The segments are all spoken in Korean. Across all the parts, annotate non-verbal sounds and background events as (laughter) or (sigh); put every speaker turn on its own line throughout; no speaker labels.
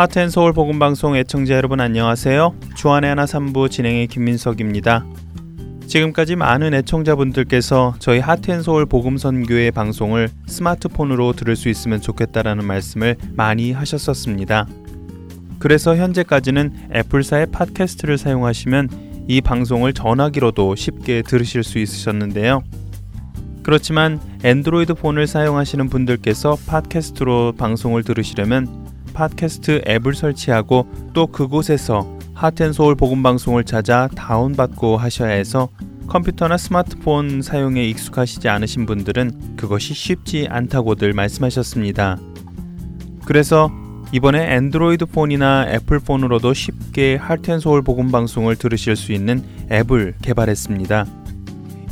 하트앤서울 복음방송 애청자 여러분 안녕하세요. 주안의 하나 3부 진행의 김민석입니다. 지금까지 많은 애청자분들께서 저희 하트앤서울 복음선교의 방송을 스마트폰으로 들을 수 있으면 좋겠다라는 말씀을 많이 하셨었습니다. 그래서 현재까지는 애플사의 팟캐스트를 사용하시면 이 방송을 전화기로도 쉽게 들으실 수 있으셨는데요. 그렇지만 애드로이드 폰을 사용하시는 분들께서 팟캐스트로 방송을 들으시려면 팟캐스트 앱을 설치하고 또 그곳에서 Heart and Soul 복음 방송을 찾아 다운받고 하셔야 해서 컴퓨터나 스마트폰 사용에 익숙하시지 않으신 분들은 그것이 쉽지 않다고들 말씀하셨습니다. 그래서 이번에 안드로이드 폰이나 애플 폰으로도 쉽게 Heart and Soul 복음 방송을 들으실 수 있는 앱을 개발했습니다.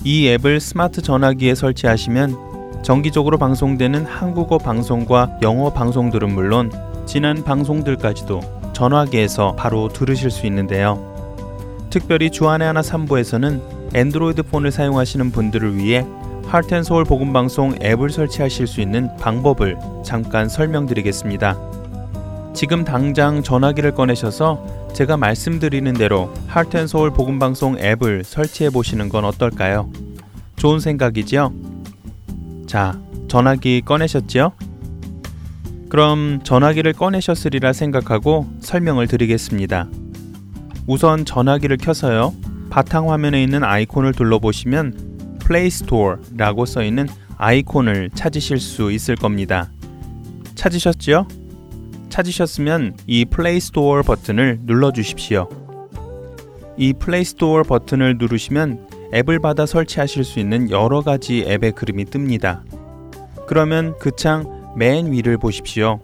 이 앱을 스마트 전화기에 설치하시면 정기적으로 방송되는 한국어 방송과 영어 방송들은 물론 지난 방송들까지도 전화기에서 바로 들으실 수 있는데요. 특별히 주안의 하나 3부에서는 안드로이드 폰을 사용하시는 분들을 위해 하트앤서울 복음방송 앱을 설치하실 수 있는 방법을 잠깐 설명드리겠습니다. 지금 당장 전화기를 꺼내셔서 제가 말씀드리는 대로 하트앤서울 복음방송 앱을 설치해 보시는 건 어떨까요? 좋은 생각이지요? 자, 전화기 꺼내셨지요? 그럼 전화기를 꺼내셨으리라 생각하고 설명을 드리겠습니다. 우선 전화기를 켜서요. 바탕 화면에 있는 아이콘을 둘러보시면 Play Store라고 써 있는 아이콘을 찾으실 수 있을 겁니다. 찾으셨지요? 찾으셨으면 이 Play Store 버튼을 눌러 주십시오. 이 Play Store 버튼을 누르시면 앱을 받아 설치하실 수 있는 여러 가지 앱의 그림이 뜹니다. 그러면 그창 맨 위를 보십시오.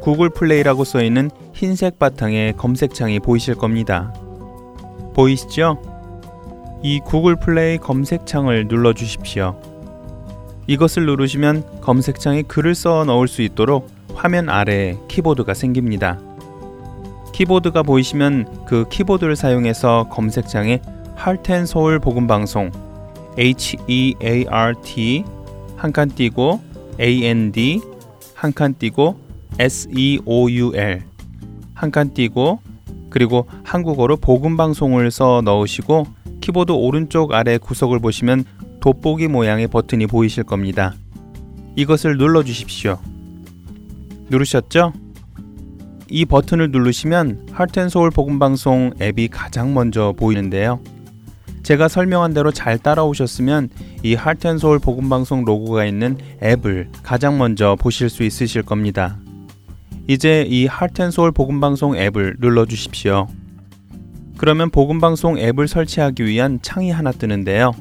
구글 플레이라고 써 있는 흰색 바탕의 검색창이 보이실 겁니다. 보이시죠? 이 구글 플레이 검색창을 눌러 주십시오. 이것을 누르시면 검색창에 글을 써 넣을 수 있도록 화면 아래에 키보드가 생깁니다. 키보드가 보이시면 그 키보드를 사용해서 검색창에 할텐 서울 복음 방송 H E A R T 한 칸 띄고 AND 한 칸 띄고 SEOUL 한 칸 띄고 그리고 한국어로 복음 방송을 써 넣으시고 키보드 오른쪽 아래 구석을 보시면 돋보기 모양의 버튼이 보이실 겁니다. 이것을 눌러 주십시오. 누르셨죠? 이 버튼을 누르시면 하트앤소울 복음방송 앱이 가장 먼저 보이는데요. 제가 설명한 대로 잘 따라오셨으면 이 하트앤소울 복음방송 로고가 있는 앱을 가장 먼저 보실 수 있으실 겁니다. 이제 이 하트앤소울 복음방송 앱을 눌러 주십시오. 그러면 복음방송 앱을 설치하기 위한 창이 하나 뜨는데요.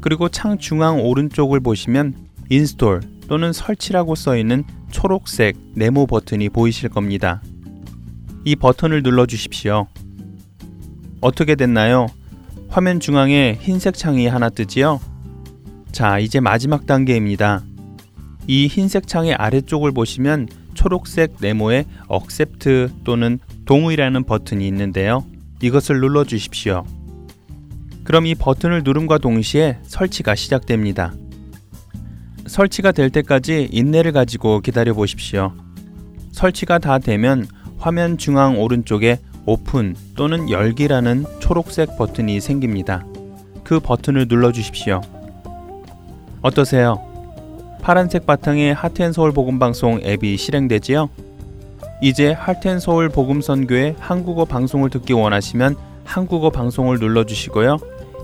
그리고 창 중앙 오른쪽을 보시면 install 또는 설치라고 써 있는 초록색 네모 버튼이 보이실 겁니다. 이 버튼을 눌러 주십시오. 어떻게 됐나요? 화면 중앙에 흰색 창이 하나 뜨지요? 자, 이제 마지막 단계입니다. 이 흰색 창의 아래쪽을 보시면 초록색 네모에 accept 또는 동의라는 버튼이 있는데요. 이것을 눌러 주십시오. 그럼 이 버튼을 누름과 동시에 설치가 시작됩니다. 설치가 될 때까지 인내를 가지고 기다려 보십시오. 설치가 다 되면 화면 중앙 오른쪽에 오픈 또는 열기라는 초록색 버튼이 생깁니다. 그 버튼을 눌러 주십시오. 어떠세요? 파란색 바탕에 하트앤서울 복음방송 앱이 실행되지요? 이제 하트앤서울 복음선교의 한국어 방송을 듣기 원하시면 한국어 방송을 눌러주시고요.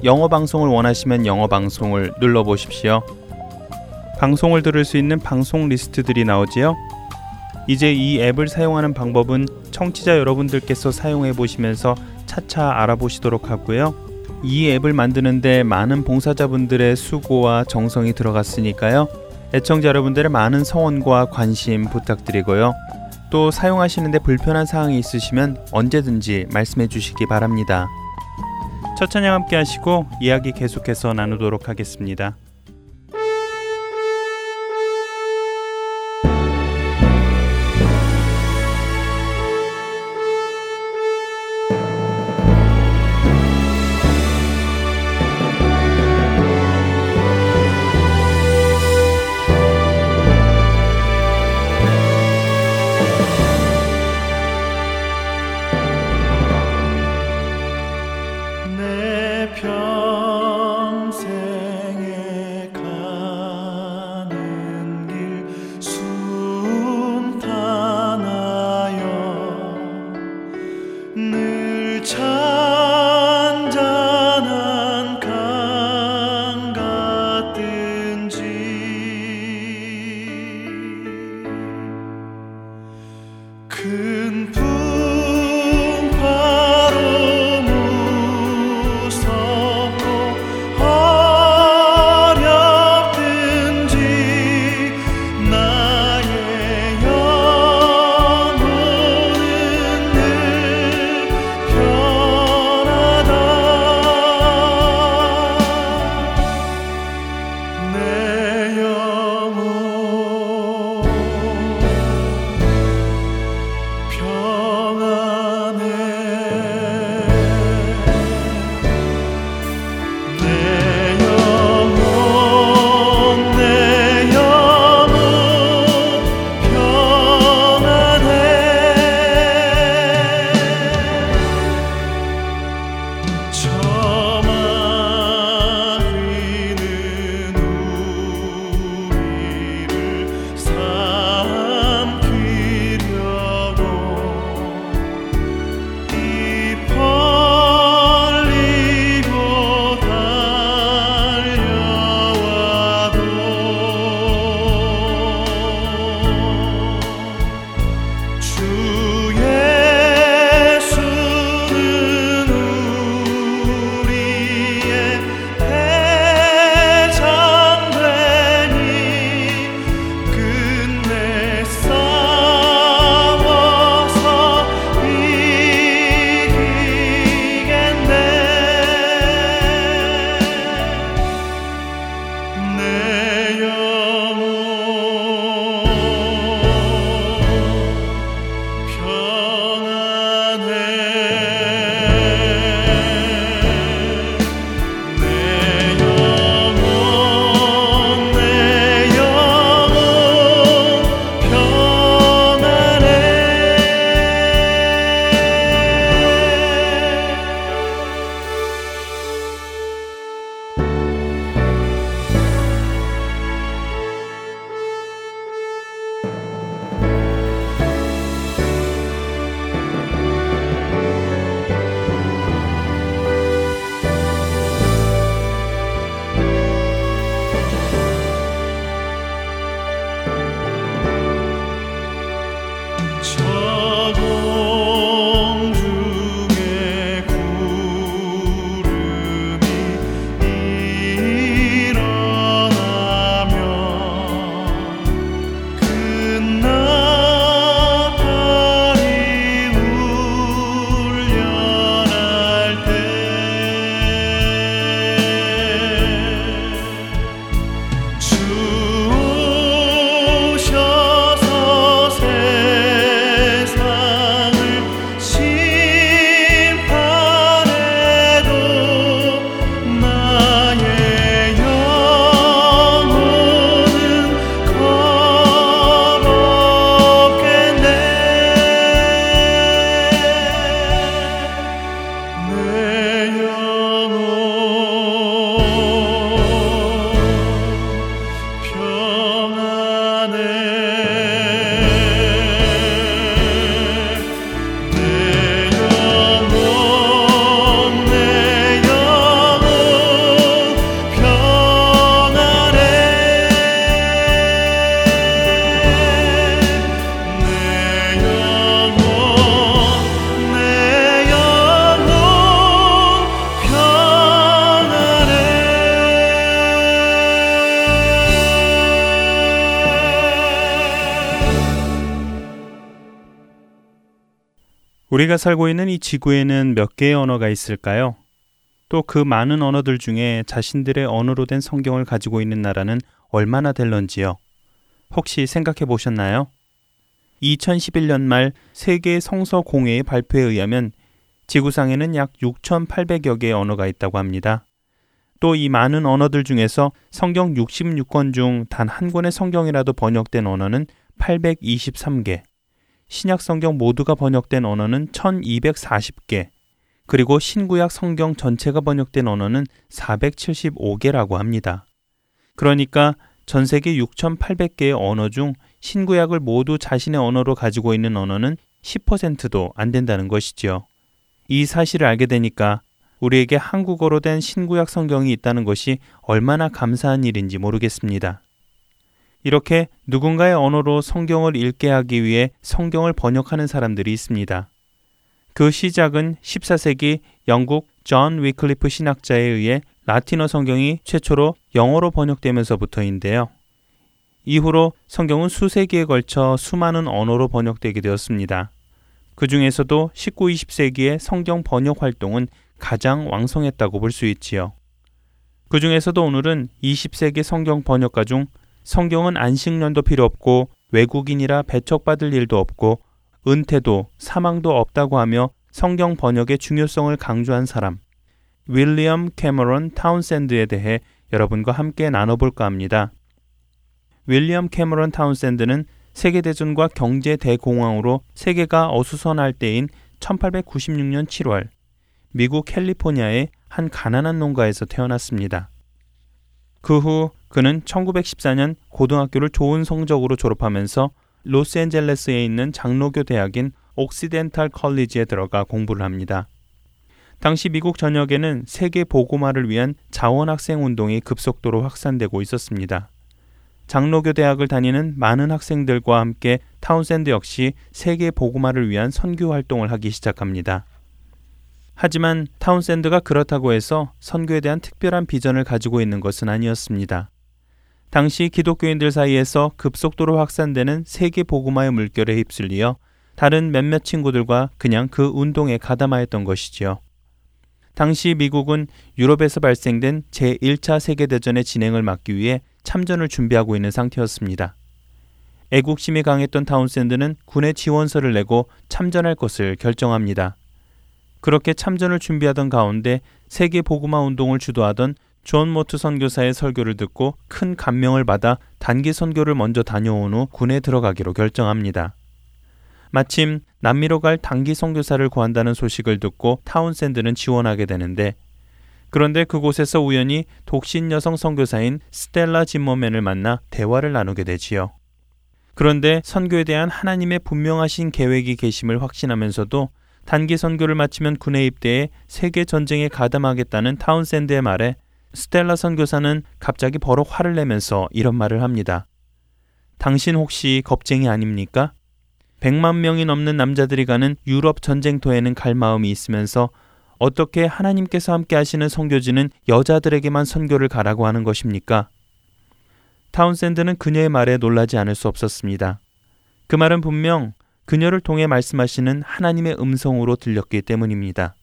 영어 방송을 원하시면 영어 방송을 눌러보십시오. 방송을 들을 수 있는 방송 리스트들이 나오지요? 이제 이 앱을 사용하는 방법은 청취자 여러분들께서 사용해 보시면서 차차 알아보시도록 하고요. 이 앱을 만드는데 많은 봉사자분들의 수고와 정성이 들어갔으니까요. 애청자 여러분들의 많은 성원과 관심 부탁드리고요. 또 사용하시는데 불편한 사항이 있으시면 언제든지 말씀해 주시기 바랍니다. 첫 찬양 함께 하시고 이야기 계속해서 나누도록 하겠습니다. 우리가 살고 있는 이 지구에는 몇 개의 언어가 있을까요? 또 그 많은 언어들 중에 자신들의 언어로 된 성경을 가지고 있는 나라는 얼마나 될런지요? 혹시 생각해 보셨나요? 2011년 말 세계 성서 공회의 발표에 의하면 지구상에는 약 6,800여 개의 언어가 있다고 합니다. 또 이 많은 언어들 중에서 성경 66권 중 단 한 권의 성경이라도 번역된 언어는 823개, 신약 성경 모두가 번역된 언어는 1240개, 그리고 신구약 성경 전체가 번역된 언어는 475개라고 합니다. 그러니까 전 세계 6,800개의 언어 중 신구약을 모두 자신의 언어로 가지고 있는 언어는 10%도 안 된다는 것이지요. 이 사실을 알게 되니까 우리에게 한국어로 된 신구약 성경이 있다는 것이 얼마나 감사한 일인지 모르겠습니다. 이렇게 누군가의 언어로 성경을 읽게 하기 위해 성경을 번역하는 사람들이 있습니다. 그 시작은 14세기 영국 존 위클리프 신학자에 의해 라틴어 성경이 최초로 영어로 번역되면서부터인데요. 이후로 성경은 수세기에 걸쳐 수많은 언어로 번역되게 되었습니다. 그 중에서도 19, 20세기의 성경 번역 활동은 가장 왕성했다고 볼 수 있지요. 그 중에서도 오늘은 20세기 성경 번역가 중 성경은 안식년도 필요 없고 외국인이라 배척받을 일도 없고 은퇴도 사망도 없다고 하며 성경 번역의 중요성을 강조한 사람 윌리엄 캐머런 타운샌드에 대해 여러분과 함께 나눠볼까 합니다. 윌리엄 캐머런 타운샌드는 세계대전과 경제 대공황으로 세계가 어수선할 때인 1896년 7월 미국 캘리포니아의 한 가난한 농가에서 태어났습니다. 그 후 그는 1914년 고등학교를 좋은 성적으로 졸업하면서 로스앤젤레스에 있는 장로교 대학인 옥시덴탈 컬리지에 들어가 공부를 합니다. 당시 미국 전역에는 세계 복음화를 위한 자원학생 운동이 급속도로 확산되고 있었습니다. 장로교 대학을 다니는 많은 학생들과 함께 타운샌드 역시 세계 복음화를 위한 선교 활동을 하기 시작합니다. 하지만 타운샌드가 그렇다고 해서 선교에 대한 특별한 비전을 가지고 있는 것은 아니었습니다. 당시 기독교인들 사이에서 급속도로 확산되는 세계 복음화의 물결에 휩쓸리어 다른 몇몇 친구들과 그냥 그 운동에 가담하였던 것이지요. 당시 미국은 유럽에서 발생된 제1차 세계대전의 진행을 막기 위해 참전을 준비하고 있는 상태였습니다. 애국심이 강했던 타운샌드는 군에 지원서를 내고 참전할 것을 결정합니다. 그렇게 참전을 준비하던 가운데 세계 복음화 운동을 주도하던 존 모트 선교사의 설교를 듣고 큰 감명을 받아 단기 선교를 먼저 다녀온 후 군에 들어가기로 결정합니다. 마침 남미로 갈 단기 선교사를 구한다는 소식을 듣고 타운샌드는 지원하게 되는데 그런데 그곳에서 우연히 독신 여성 선교사인 스텔라 짐머맨을 만나 대화를 나누게 되지요. 그런데 선교에 대한 하나님의 분명하신 계획이 계심을 확신하면서도 단기 선교를 마치면 군에 입대해 세계 전쟁에 가담하겠다는 타운샌드의 말에 스텔라 선교사는 갑자기 버럭 화를 내면서 이런 말을 합니다. 당신 혹시 겁쟁이 아닙니까? 100만 명이 넘는 남자들이 가는 유럽 전쟁터에는 갈 마음이 있으면서 어떻게 하나님께서 함께 하시는 선교지는 여자들에게만 선교를 가라고 하는 것입니까? 타운샌드는 그녀의 말에 놀라지 않을 수 없었습니다. 그 말은 분명 그녀를 통해 말씀하시는 하나님의 음성으로 들렸기 때문입니다.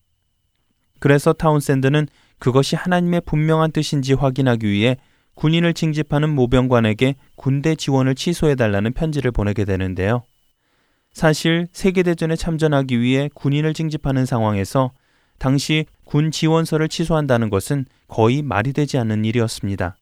그래서 타운샌드는 그것이 하나님의 분명한 뜻인지 확인하기 위해 군인을 징집하는 모병관에게 군대 지원을 취소해달라는 편지를 보내게 되는데요. 사실 세계대전에 참전하기 위해 군인을 징집하는 상황에서 당시 군 지원서를 취소한다는 것은 거의 말이 되지 않는 일이었습니다.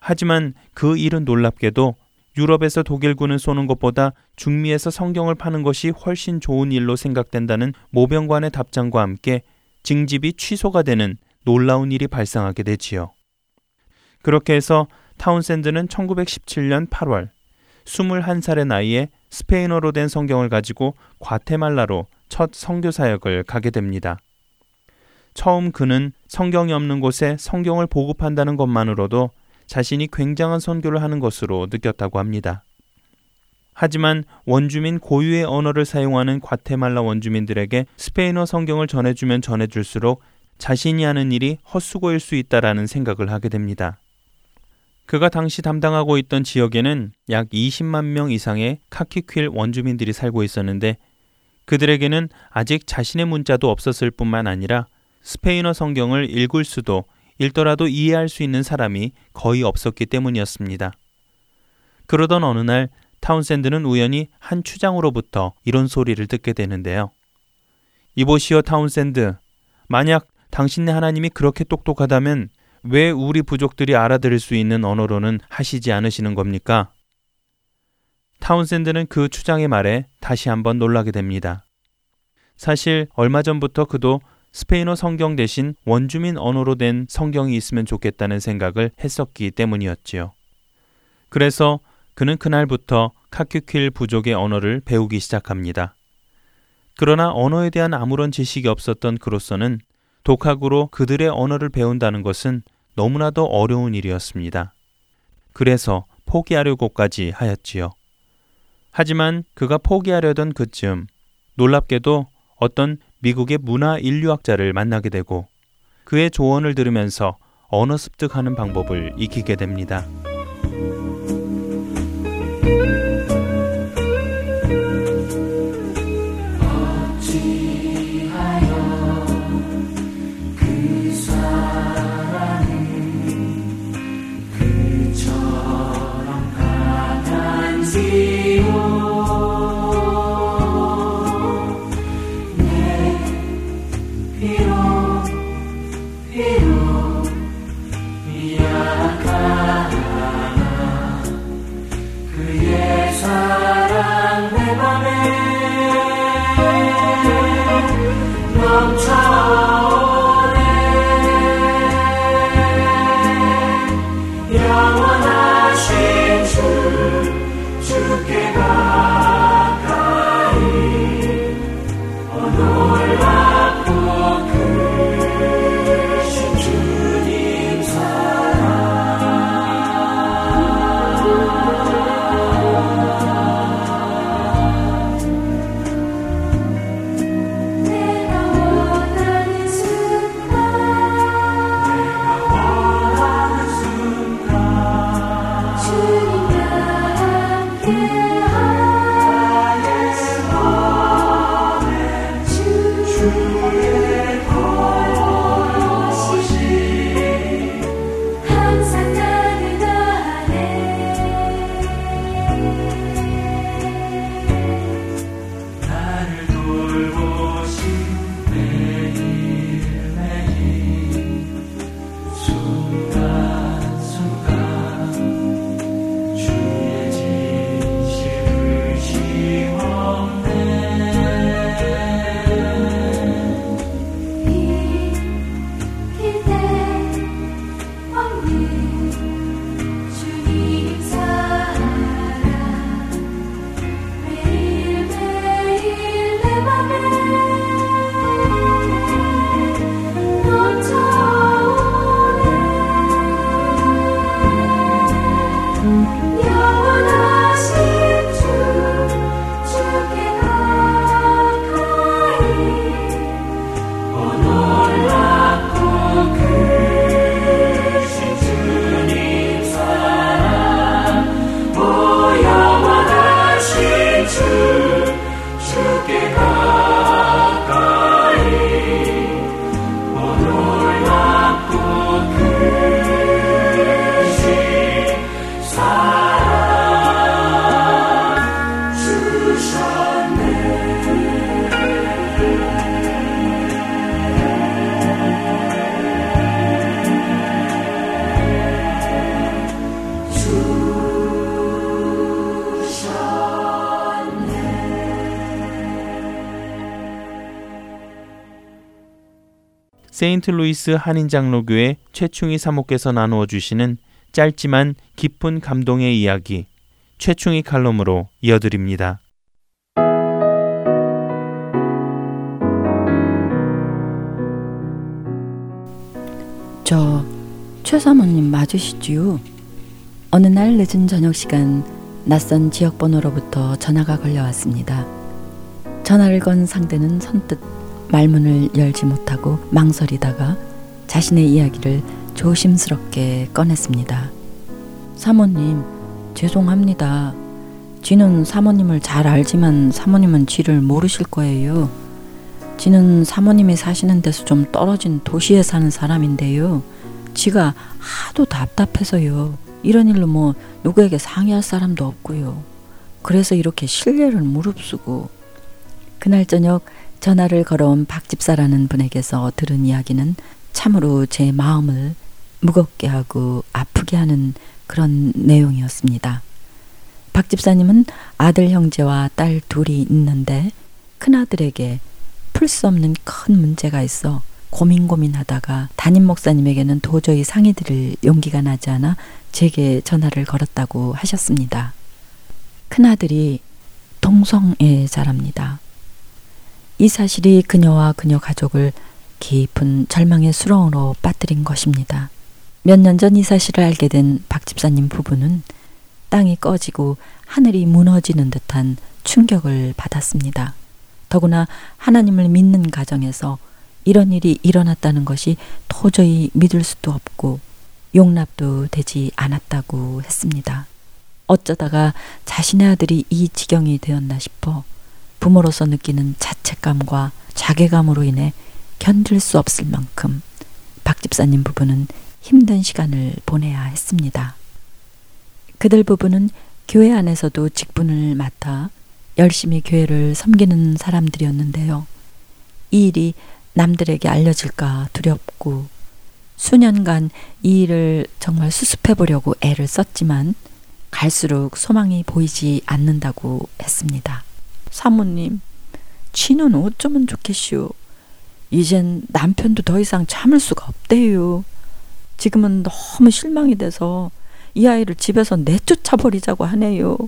하지만 그 일은 놀랍게도 유럽에서 독일군을 쏘는 것보다 중미에서 성경을 파는 것이 훨씬 좋은 일로 생각된다는 모병관의 답장과 함께 징집이 취소가 되는 놀라운 일이 발생하게 되지요. 그렇게 해서 타운샌드는 1917년 8월 21살의 나이에 스페인어로 된 성경을 가지고 과테말라로 첫 성교 사역을 가게 됩니다. 처음 그는 성경이 없는 곳에 성경을 보급한다는 것만으로도 자신이 굉장한 선교를 하는 것으로 느꼈다고 합니다. 하지만 원주민 고유의 언어를 사용하는 과테말라 원주민들에게 스페인어 성경을 전해주면 전해줄수록 자신이 하는 일이 헛수고일 수 있다라는 생각을 하게 됩니다. 그가 당시 담당하고 있던 지역에는 약 20만 명 이상의 카키퀼 원주민들이 살고 있었는데 그들에게는 아직 자신의 문자도 없었을 뿐만 아니라 스페인어 성경을 읽을 수도 읽더라도 이해할 수 있는 사람이 거의 없었기 때문이었습니다. 그러던 어느 날 타운샌드는 우연히 한 추장으로부터 이런 소리를 듣게 되는데요. 이보시오 타운샌드, 만약 당신네 하나님이 그렇게 똑똑하다면 왜 우리 부족들이 알아들을 수 있는 언어로는 하시지 않으시는 겁니까? 타운샌드는 그 추장의 말에 다시 한번 놀라게 됩니다. 사실 얼마 전부터 그도 스페인어 성경 대신 원주민 언어로 된 성경이 있으면 좋겠다는 생각을 했었기 때문이었지요. 그래서 그는 그날부터 카큐킬 부족의 언어를 배우기 시작합니다. 그러나 언어에 대한 아무런 지식이 없었던 그로서는 독학으로 그들의 언어를 배운다는 것은 너무나도 어려운 일이었습니다. 그래서 포기하려고까지 하였지요. 하지만 그가 포기하려던 그쯤 놀랍게도 어떤 미국의 문화 인류학자를 만나게 되고 그의 조언을 들으면서 언어 습득하는 방법을 익히게 됩니다. 세인트루이스 한인장로교회 최충희 사모께서 나누어 주시는 짧지만 깊은 감동의 이야기 최충희 칼럼으로 이어드립니다.
저 최사모님 맞으시지요? 어느 날 늦은 저녁 시간 낯선 지역 번호로부터 전화가 걸려왔습니다. 전화를 건 상대는 선뜻 말문을 열지 못하고 망설이다가 자신의 이야기를 조심스럽게 꺼냈습니다. 사모님, 죄송합니다. 쥐는 사모님을 잘 알지만 사모님은 쥐를 모르실 거예요. 쥐는 사모님이 사시는 데서 좀 떨어진 도시에 사는 사람인데요. 쥐가 하도 답답해서요. 이런 일로 뭐 누구에게 상의할 사람도 없고요. 그래서 이렇게 신뢰를 무릅쓰고 그날 저녁 전화를 걸어온 박 집사라는 분에게서 들은 이야기는 참으로 제 마음을 무겁게 하고 아프게 하는 그런 내용이었습니다. 박 집사님은 아들 형제와 딸 둘이 있는데 큰아들에게 풀 수 없는 큰 문제가 있어 고민 고민하다가 담임 목사님에게는 도저히 상의 드릴 용기가 나지 않아 제게 전화를 걸었다고 하셨습니다. 큰아들이 동성애 자랍니다. 이 사실이 그녀와 그녀 가족을 깊은 절망의 수렁으로 빠뜨린 것입니다. 몇 년 전 이 사실을 알게 된 박 집사님 부부는 땅이 꺼지고 하늘이 무너지는 듯한 충격을 받았습니다. 더구나 하나님을 믿는 가정에서 이런 일이 일어났다는 것이 도저히 믿을 수도 없고 용납도 되지 않았다고 했습니다. 어쩌다가 자신의 아들이 이 지경이 되었나 싶어 부모로서 느끼는 자책감과 자괴감으로 인해 견딜 수 없을 만큼 박 집사님 부부는 힘든 시간을 보내야 했습니다. 그들 부부는 교회 안에서도 직분을 맡아 열심히 교회를 섬기는 사람들이었는데요. 이 일이 남들에게 알려질까 두렵고 수년간 이 일을 정말 수습해 보려고 애를 썼지만 갈수록 소망이 보이지 않는다고 했습니다. 사모님, 치는 어쩌면 좋겠슈. 이젠 남편도 더 이상 참을 수가 없대요. 지금은 너무 실망이 돼서 이 아이를 집에서 내쫓아 버리자고 하네요.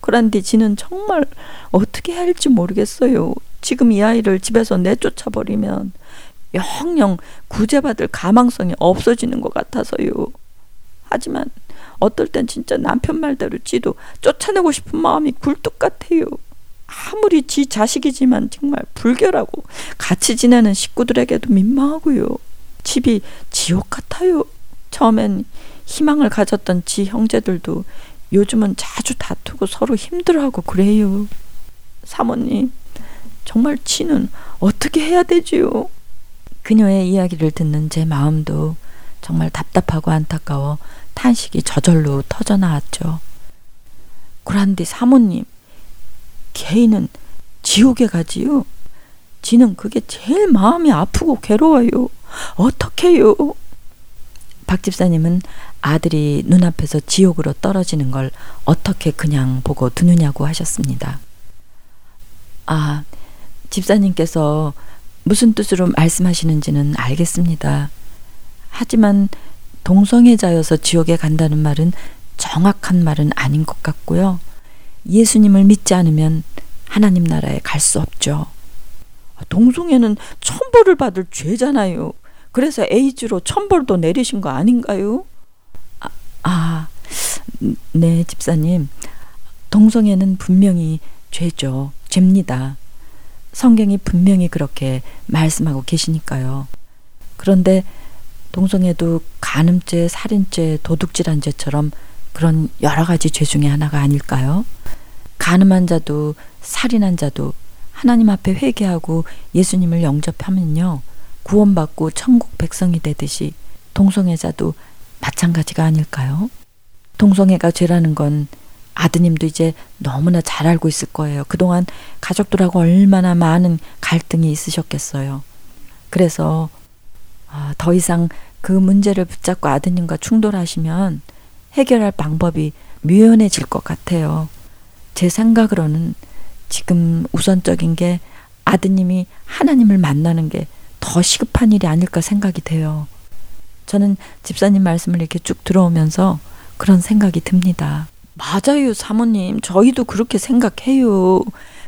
그런데 지는 정말 어떻게 해야 할지 모르겠어요. 지금 이 아이를 집에서 내쫓아 버리면 영영 구제받을 가망성이 없어지는 것 같아서요. 하지만 어떨 땐 진짜 남편 말대로 지도 쫓아내고 싶은 마음이 굴뚝 같아요. 아무리 지 자식이지만 정말 불결하고 같이 지내는 식구들에게도 민망하고요. 집이 지옥 같아요. 처음엔 희망을 가졌던 지 형제들도 요즘은 자주 다투고 서로 힘들어하고 그래요. 사모님, 정말 치는 어떻게 해야 되지요? 그녀의 이야기를 듣는 제 마음도 정말 답답하고 안타까워 탄식이 저절로 터져 나왔죠. 그란데 사모님, 개인은 지옥에 가지요. 지는 그게 제일 마음이 아프고 괴로워요. 어떡해요? 박 집사님은 아들이 눈앞에서 지옥으로 떨어지는 걸 어떻게 그냥 보고 두느냐고 하셨습니다. 아, 집사님께서 무슨 뜻으로 말씀하시는지는 알겠습니다. 하지만 동성애자여서 지옥에 간다는 말은 정확한 말은 아닌 것 같고요. 예수님을 믿지 않으면 하나님 나라에 갈 수 없죠. 동성애는 천벌을 받을 죄잖아요. 그래서 에이즈로 천벌도 내리신 거 아닌가요? 아, 아, 네, 집사님. 동성애는 분명히 죄죠. 죄입니다. 성경이 분명히 그렇게 말씀하고 계시니까요. 그런데 동성애도 간음죄, 살인죄, 도둑질한 죄처럼 그런 여러 가지 죄 중에 하나가 아닐까요? 간음한 자도 살인한 자도 하나님 앞에 회개하고 예수님을 영접하면요. 구원받고 천국 백성이 되듯이 동성애자도 마찬가지가 아닐까요? 동성애가 죄라는 건 아드님도 이제 너무나 잘 알고 있을 거예요. 그동안 가족들하고 얼마나 많은 갈등이 있으셨겠어요. 그래서 아, 더 이상 그 문제를 붙잡고 아드님과 충돌하시면 해결할 방법이 묘연해질 것 같아요. 제 생각으로는 지금 우선적인 게 아드님이 하나님을 만나는 게 더 시급한 일이 아닐까 생각이 돼요. 저는 집사님 말씀을 이렇게 쭉 들어오면서 그런 생각이 듭니다. 맞아요, 사모님. 저희도 그렇게 생각해요.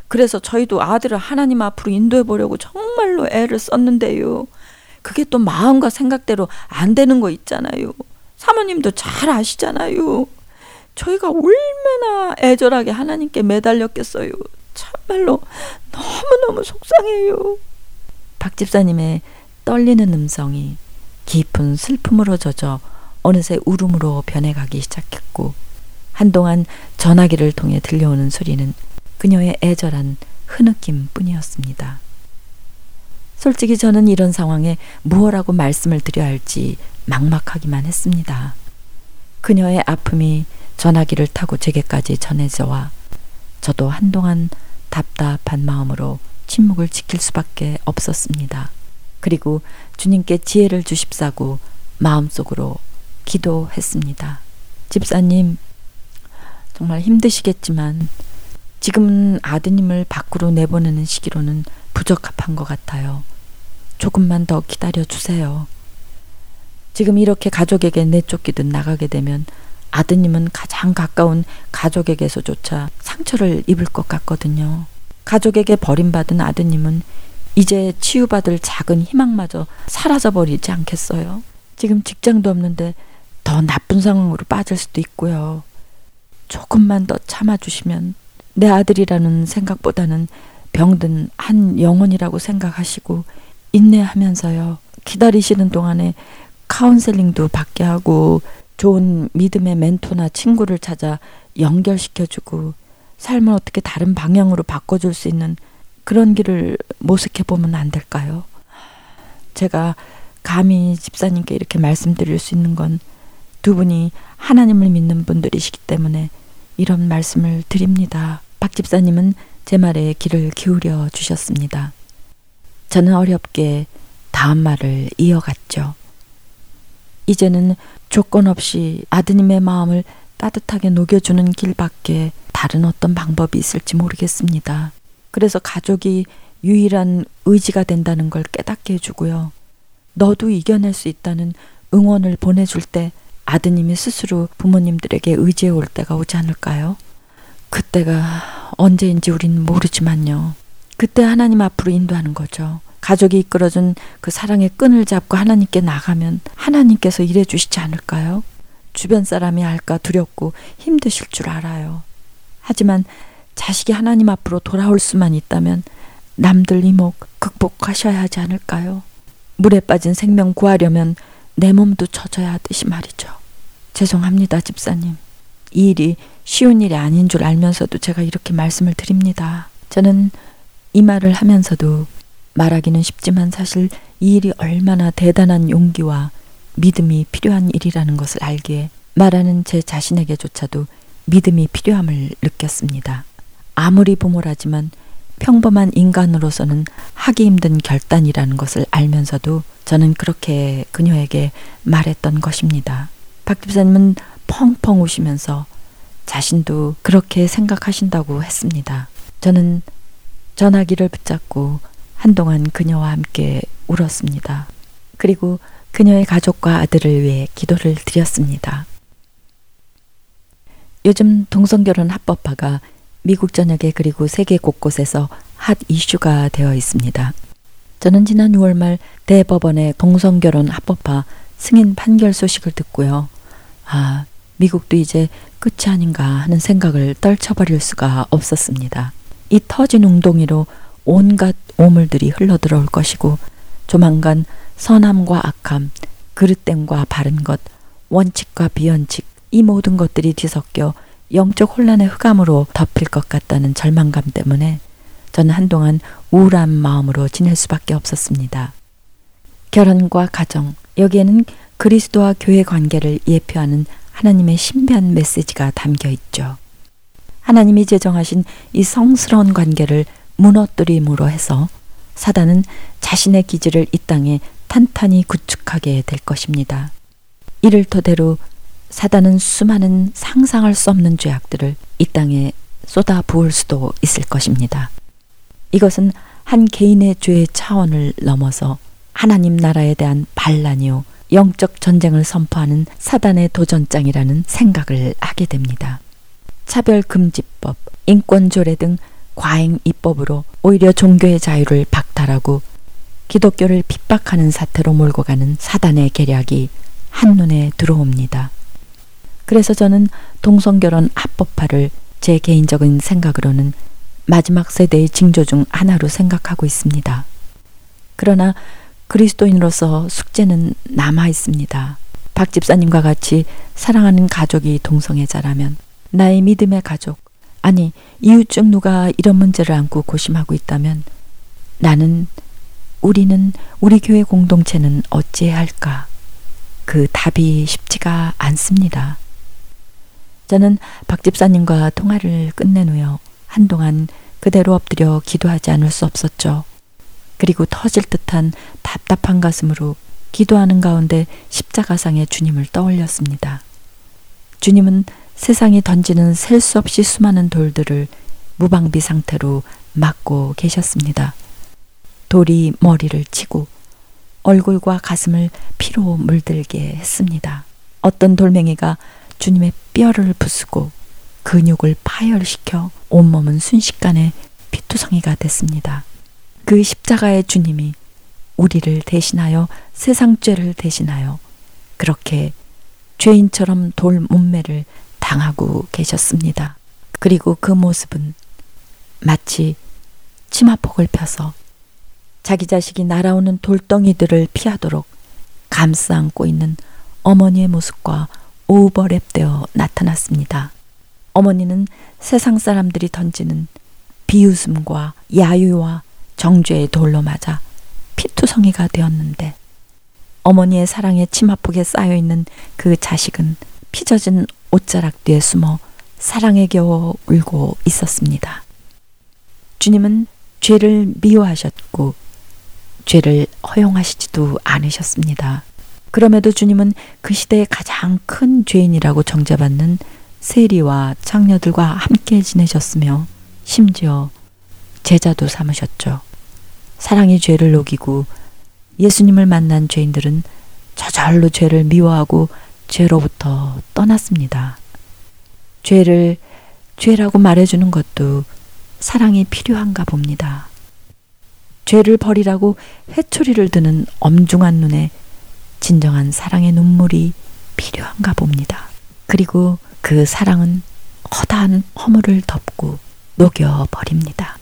그래서 저희도 아들을 하나님 앞으로 인도해 보려고 정말로 애를 썼는데요. 그게 또 마음과 생각대로 안 되는 거 있잖아요. 사모님도 잘 아시잖아요. 저희가 얼마나 애절하게 하나님께 매달렸겠어요. 참말로 너무너무 속상해요. 박 집사님의 떨리는 음성이 깊은 슬픔으로 젖어 어느새 울음으로 변해가기 시작했고 한동안 전화기를 통해 들려오는 소리는 그녀의 애절한 흐느낌 뿐이었습니다. 솔직히 저는 이런 상황에 무엇라고 말씀을 드려야 할지 막막하기만 했습니다. 그녀의 아픔이 전화기를 타고 제게까지 전해져 와 저도 한동안 답답한 마음으로 침묵을 지킬 수밖에 없었습니다. 그리고 주님께 지혜를 주십사고 마음속으로 기도했습니다. 집사님, 정말 힘드시겠지만 지금은 아드님을 밖으로 내보내는 시기로는 부적합한 것 같아요. 조금만 더 기다려 주세요. 지금 이렇게 가족에게 내쫓기듯 나가게 되면 아드님은 가장 가까운 가족에게서조차 상처를 입을 것 같거든요. 가족에게 버림받은 아드님은 이제 치유받을 작은 희망마저 사라져버리지 않겠어요? 지금 직장도 없는데 더 나쁜 상황으로 빠질 수도 있고요. 조금만 더 참아주시면 내 아들이라는 생각보다는 병든 한 영혼이라고 생각하시고 인내하면서요. 기다리시는 동안에 카운셀링도 받게 하고 좋은 믿음의 멘토나 친구를 찾아 연결시켜주고 삶을 어떻게 다른 방향으로 바꿔줄 수 있는 그런 길을 모색해 보면 안 될까요? 제가 감히 집사님께 이렇게 말씀드릴 수 있는 건 두 분이 하나님을 믿는 분들이시기 때문에 이런 말씀을 드립니다. 박 집사님은 제 말에 귀를 기울여 주셨습니다. 저는 어렵게 다음 말을 이어갔죠. 이제는 조건 없이 아드님의 마음을 따뜻하게 녹여주는 길밖에 다른 어떤 방법이 있을지 모르겠습니다. 그래서 가족이 유일한 의지가 된다는 걸 깨닫게 해주고요. 너도 이겨낼 수 있다는 응원을 보내줄 때 아드님이 스스로 부모님들에게 의지해 올 때가 오지 않을까요? 그때가 언제인지 우린 모르지만요. 그때 하나님 앞으로 인도하는 거죠. 가족이 이끌어준 그 사랑의 끈을 잡고 하나님께 나가면 하나님께서 일해 주시지 않을까요? 주변 사람이 알까 두렵고 힘드실 줄 알아요. 하지만 자식이 하나님 앞으로 돌아올 수만 있다면 남들 이목 극복하셔야 하지 않을까요? 물에 빠진 생명 구하려면 내 몸도 젖어야 하듯이 말이죠. 죄송합니다, 집사님. 이 일이 쉬운 일이 아닌 줄 알면서도 제가 이렇게 말씀을 드립니다. 저는 이 말을 하면서도 말하기는 쉽지만 사실 이 일이 얼마나 대단한 용기와 믿음이 필요한 일이라는 것을 알기에 말하는 제 자신에게조차도 믿음이 필요함을 느꼈습니다. 아무리 부모라지만 평범한 인간으로서는 하기 힘든 결단이라는 것을 알면서도 저는 그렇게 그녀에게 말했던 것입니다. 박 집사님은 펑펑 우시면서 자신도 그렇게 생각하신다고 했습니다. 저는 전화기를 붙잡고 한동안 그녀와 함께 울었습니다. 그리고 그녀의 가족과 아들을 위해 기도를 드렸습니다. 요즘 동성결혼 합법화가 미국 전역에 그리고 세계 곳곳에서 핫 이슈가 되어 있습니다. 저는 지난 6월 말 대법원의 동성결혼 합법화 승인 판결 소식을 듣고요. 아, 미국도 이제 끝이 아닌가 하는 생각을 떨쳐버릴 수가 없었습니다. 이 터진 웅덩이로 온갖 오물들이 흘러들어올 것이고 조만간 선함과 악함, 그릇됨과 바른 것, 원칙과 비원칙 이 모든 것들이 뒤섞여 영적 혼란의 흑암으로 덮일 것 같다는 절망감 때문에 저는 한동안 우울한 마음으로 지낼 수밖에 없었습니다. 결혼과 가정, 여기에는 그리스도와 교회 관계를 예표하는 하나님의 신비한 메시지가 담겨 있죠. 하나님이 제정하신 이 성스러운 관계를 무너뜨림으로 해서 사단은 자신의 기지를 이 땅에 탄탄히 구축하게 될 것입니다. 이를 토대로 사단은 수많은 상상할 수 없는 죄악들을 이 땅에 쏟아 부을 수도 있을 것입니다. 이것은 한 개인의 죄의 차원을 넘어서 하나님 나라에 대한 반란이요 영적 전쟁을 선포하는 사단의 도전장이라는 생각을 하게 됩니다. 차별금지법, 인권조례 등 과잉 입법으로 오히려 종교의 자유를 박탈하고 기독교를 핍박하는 사태로 몰고 가는 사단의 계략이 한눈에 들어옵니다. 그래서 저는 동성결혼 합법화를 제 개인적인 생각으로는 마지막 세대의 징조 중 하나로 생각하고 있습니다. 그러나 그리스도인으로서 숙제는 남아 있습니다. 박 집사님과 같이 사랑하는 가족이 동성애자라면 나의 믿음의 가족, 아니 이웃 중 누가 이런 문제를 안고 고심하고 있다면 나는 우리는 우리 교회 공동체는 어찌해야 할까? 그 답이 쉽지가 않습니다. 저는 박 집사님과 통화를 끝낸 후요. 한동안 그대로 엎드려 기도하지 않을 수 없었죠. 그리고 터질 듯한 답답한 가슴으로 기도하는 가운데 십자가상의 주님을 떠올렸습니다. 주님은 세상이 던지는 셀 수 없이 수많은 돌들을 무방비 상태로 막고 계셨습니다. 돌이 머리를 치고 얼굴과 가슴을 피로 물들게 했습니다. 어떤 돌멩이가 주님의 뼈를 부수고 근육을 파열시켜 온몸은 순식간에 피투성이가 됐습니다. 그 십자가의 주님이 우리를 대신하여 세상 죄를 대신하여 그렇게 죄인처럼 돌 몸매를 당하고 계셨습니다. 그리고 그 모습은 마치 치마폭을 펴서 자기 자식이 날아오는 돌덩이들을 피하도록 감싸 안고 있는 어머니의 모습과 오버랩되어 나타났습니다. 어머니는 세상 사람들이 던지는 비웃음과 야유와 정죄의 돌로 맞아 피투성이가 되었는데 어머니의 사랑에 치마폭에 쌓여 있는 그 자식은 피젖은 옷자락 뒤에 숨어 사랑에 겨워 울고 있었습니다. 주님은 죄를 미워하셨고 죄를 허용하시지도 않으셨습니다. 그럼에도 주님은 그 시대의 가장 큰 죄인이라고 정죄받는 세리와 창녀들과 함께 지내셨으며 심지어 제자도 삼으셨죠. 사랑이 죄를 녹이고 예수님을 만난 죄인들은 저절로 죄를 미워하고 죄로부터 떠났습니다. 죄를 죄라고 말해주는 것도 사랑이 필요한가 봅니다. 죄를 버리라고 회초리를 드는 엄중한 눈에 진정한 사랑의 눈물이 필요한가 봅니다. 그리고 그 사랑은 허다한 허물을 덮고 녹여버립니다.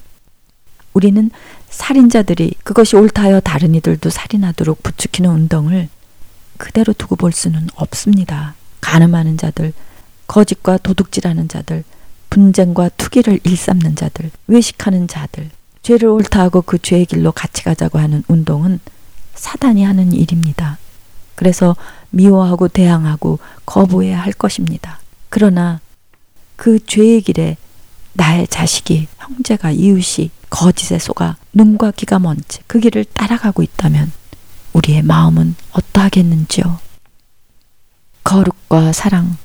우리는 살인자들이 그것이 옳다여 다른 이들도 살인하도록 부추기는 운동을 그대로 두고 볼 수는 없습니다. 가늠하는 자들, 거짓과 도둑질하는 자들, 분쟁과 투기를 일삼는 자들, 외식하는 자들, 죄를 옳다하고 그 죄의 길로 같이 가자고 하는 운동은 사단이 하는 일입니다. 그래서 미워하고 대항하고 거부해야 할 것입니다. 그러나 그 죄의 길에 나의 자식이 형제가 이웃이 거짓에 속아 눈과 귀가 먼 채 그 길을 따라가고 있다면 우리의 마음은 어떠하겠는지요. 거룩과 사랑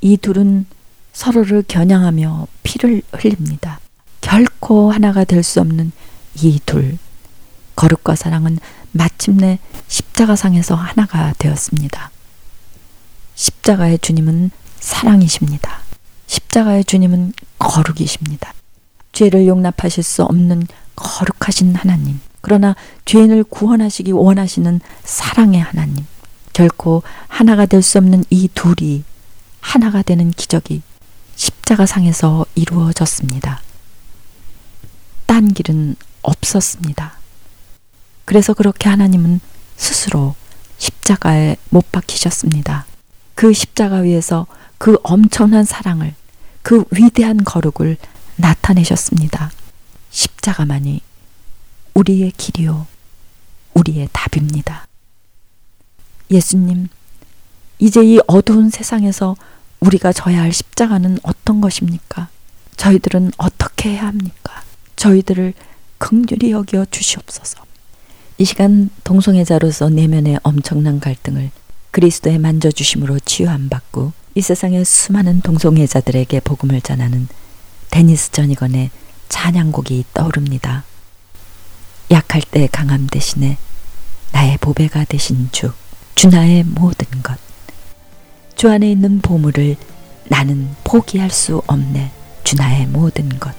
이 둘은 서로를 겨냥하며 피를 흘립니다. 결코 하나가 될 수 없는 이 둘. 거룩과 사랑은 마침내 십자가상에서 하나가 되었습니다. 십자가의 주님은 사랑이십니다. 십자가의 주님은 거룩이십니다. 죄를 용납하실 수 없는 거룩하신 하나님. 그러나 죄인을 구원하시기 원하시는 사랑의 하나님. 결코 하나가 될 수 없는 이 둘이 하나가 되는 기적이 십자가 상에서 이루어졌습니다. 딴 길은 없었습니다. 그래서 그렇게 하나님은 스스로 십자가에 못 박히셨습니다. 그 십자가 위에서 그 엄청난 사랑을, 그 위대한 거룩을 나타내셨습니다. 십자가만이 우리의 길이요, 우리의 답입니다. 예수님, 이제 이 어두운 세상에서 우리가 져야 할 십자가는 어떤 것입니까? 저희들은 어떻게 해야 합니까? 저희들을 극률히 여겨 주시옵소서. 이 시간 동성애자로서 내면의 엄청난 갈등을 그리스도의 만져주심으로 치유 안 받고 이 세상의 수많은 동성애자들에게 복음을 전하는 데니스 전이건의 찬양곡이 떠오릅니다. 약할 때 강함 대신에 나의 보배가 되신 주, 주 나의 모든 것. 주 안에 있는 보물을 나는 포기할 수 없네. 주 나의 모든 것.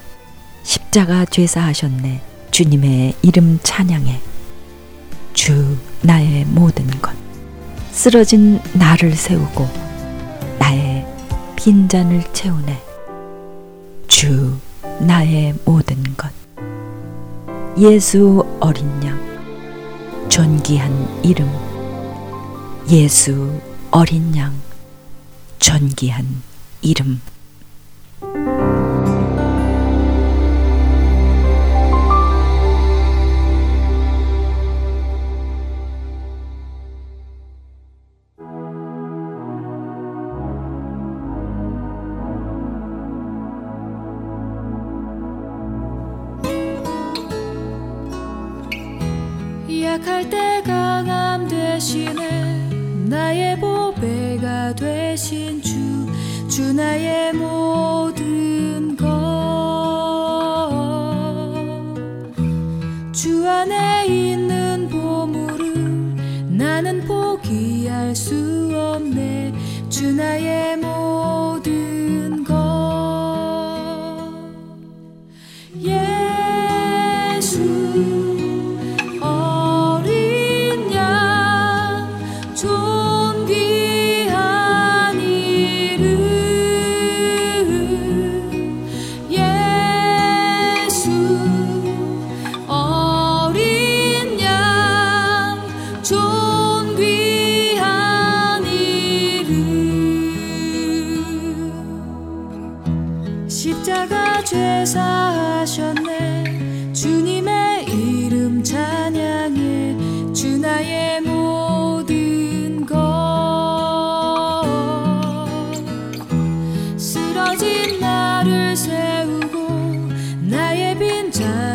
십자가 죄사하셨네. 주님의 이름 찬양해. 주 나의 모든 것. 쓰러진 나를 세우고 나의 빈잔을 채우네. 주 나의 모든 것. 예수 어린 양. 존귀한 이름. 예수 어린 양. 존귀한 이름.
주, 주 나의 모 time.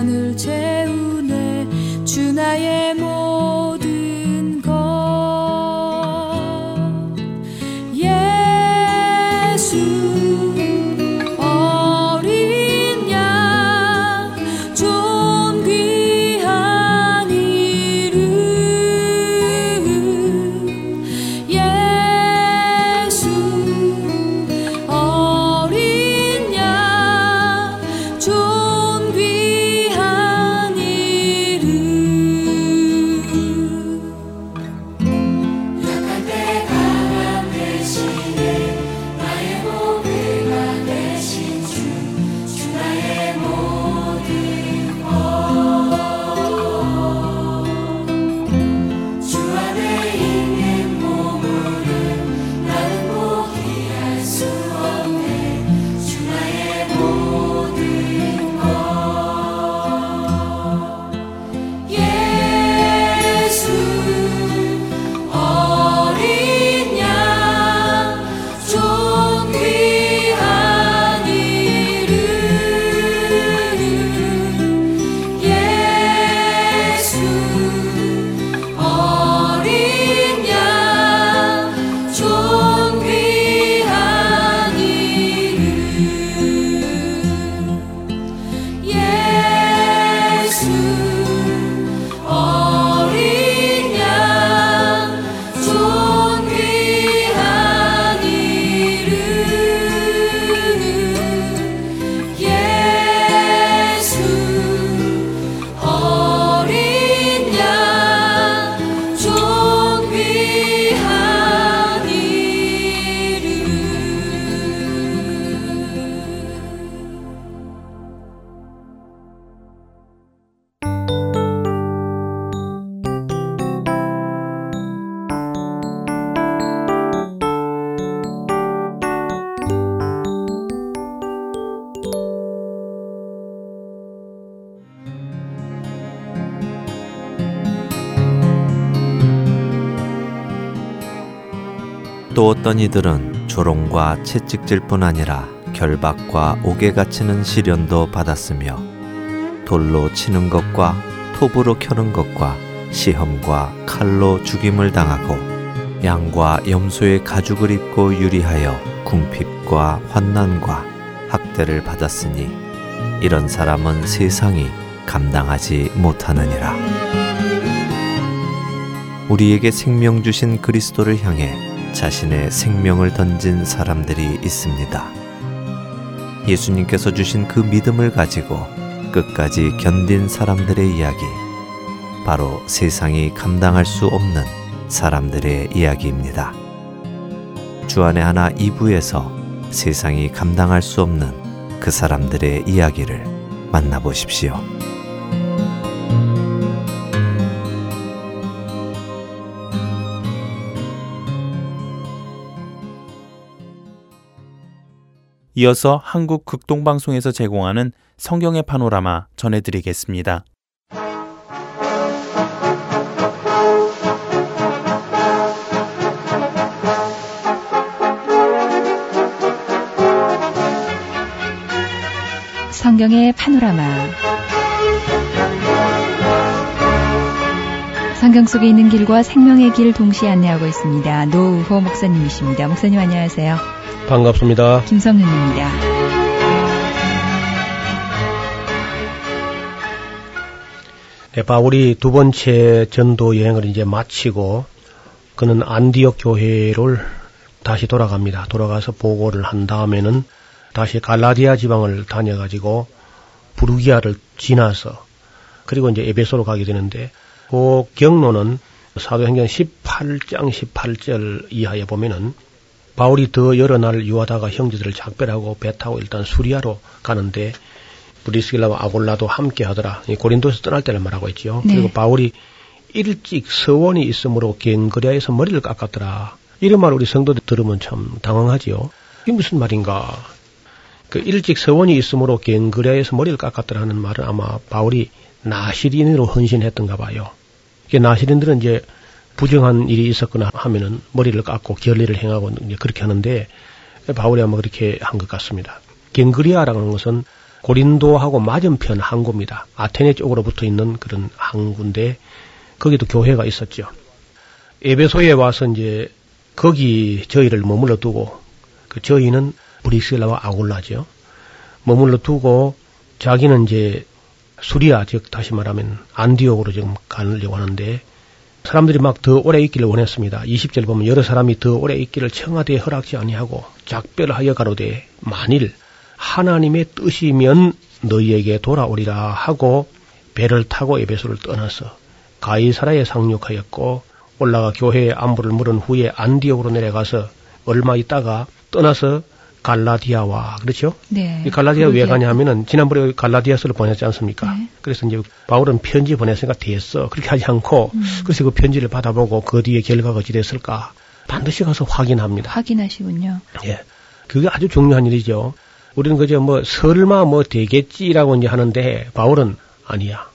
또 어떤 이들은 조롱과 채찍질 뿐 아니라 결박과 옥에 갇히는 시련도 받았으며 돌로 치는 것과 톱으로 켜는 것과 시험과 칼로 죽임을 당하고 양과 염소의 가죽을 입고 유리하여 궁핍과 환난과 학대를 받았으니 이런 사람은 세상이 감당하지 못하느니라. 우리에게 생명 주신 그리스도를 향해 자신의 생명을 던진 사람들이 있습니다. 예수님께서 주신 그 믿음을 가지고 끝까지 견딘 사람들의 이야기. 바로 세상이 감당할 수 없는 사람들의 이야기입니다. 주안의 하나 2부에서 세상이 감당할 수 없는 그 사람들의 이야기를 만나보십시오.
이어서 한국 극동방송에서 제공하는 성경의 파노라마 전해드리겠습니다.
성경의 파노라마 성경 속에 있는 길과 생명의 길 동시에 안내하고 있습니다. 노우호 목사님이십니다. 목사님 안녕하세요.
반갑습니다.
김성윤입니다.
네, 바울이 두 번째 전도 여행을 이제 마치고 그는 안디옥 교회를 다시 돌아갑니다. 돌아가서 보고를 한 다음에는 다시 갈라디아 지방을 다녀가지고 부르기아를 지나서 그리고 이제 에베소로 가게 되는데 그 경로는 사도행전 18장 18절 이하에 보면은 바울이 더 여러 날 유하다가 형제들을 작별하고 배 타고 일단 수리아로 가는데 브리스길라와 아골라도 함께 하더라. 고린도에서 떠날 때를 말하고 있지요. 네. 그리고 바울이 일찍 서원이 있으므로 갱그리아에서 머리를 깎았더라. 이런 말 우리 성도들 들으면 참 당황하지요. 이게 무슨 말인가? 그 일찍 서원이 있으므로 갱그리아에서 머리를 깎았더라 하는 말은 아마 바울이 나시린으로 헌신했던가 봐요. 이게 나시린들은 이제 부정한 일이 있었거나 하면은 머리를 깎고 결례를 행하고 그렇게 하는데 바울이 아마 그렇게 한 것 같습니다. 갱그리아라는 것은 고린도하고 맞은편 항구입니다. 아테네 쪽으로 붙어 있는 그런 항구인데 거기도 교회가 있었죠. 에베소에 와서 이제 거기 저희를 머물러 두고 그 저희는 브리스라와 아굴라죠. 머물러 두고 자기는 이제 수리아 즉 다시 말하면 안디옥으로 지금 가려고 하는데 사람들이 막 더 오래 있기를 원했습니다. 20절 보면 여러 사람이 더 오래 있기를 청와대에 허락지 아니하고 작별하여 가로되 만일 하나님의 뜻이면 너희에게 돌아오리라 하고 배를 타고 에베소를 떠나서 가이사라에 상륙하였고 올라가 교회에 안부를 물은 후에 안디옥으로 내려가서 얼마 있다가 떠나서 갈라디아와 그렇죠?
네.
이 갈라디아 왜 가냐 하면은 지난번에 갈라디아서를 보냈지 않습니까? 네. 그래서 이제 바울은 편지 보냈으니까 됐어. 그렇게 하지 않고 음. 그래서 그 편지를 받아보고 그 뒤에 결과가 어찌 됐을까 반드시 가서 확인합니다.
확인하시군요.
예. 그게 아주 중요한 일이죠. 우리는 그저 뭐 설마 뭐 되겠지라고 이제 하는데 바울은 아니야.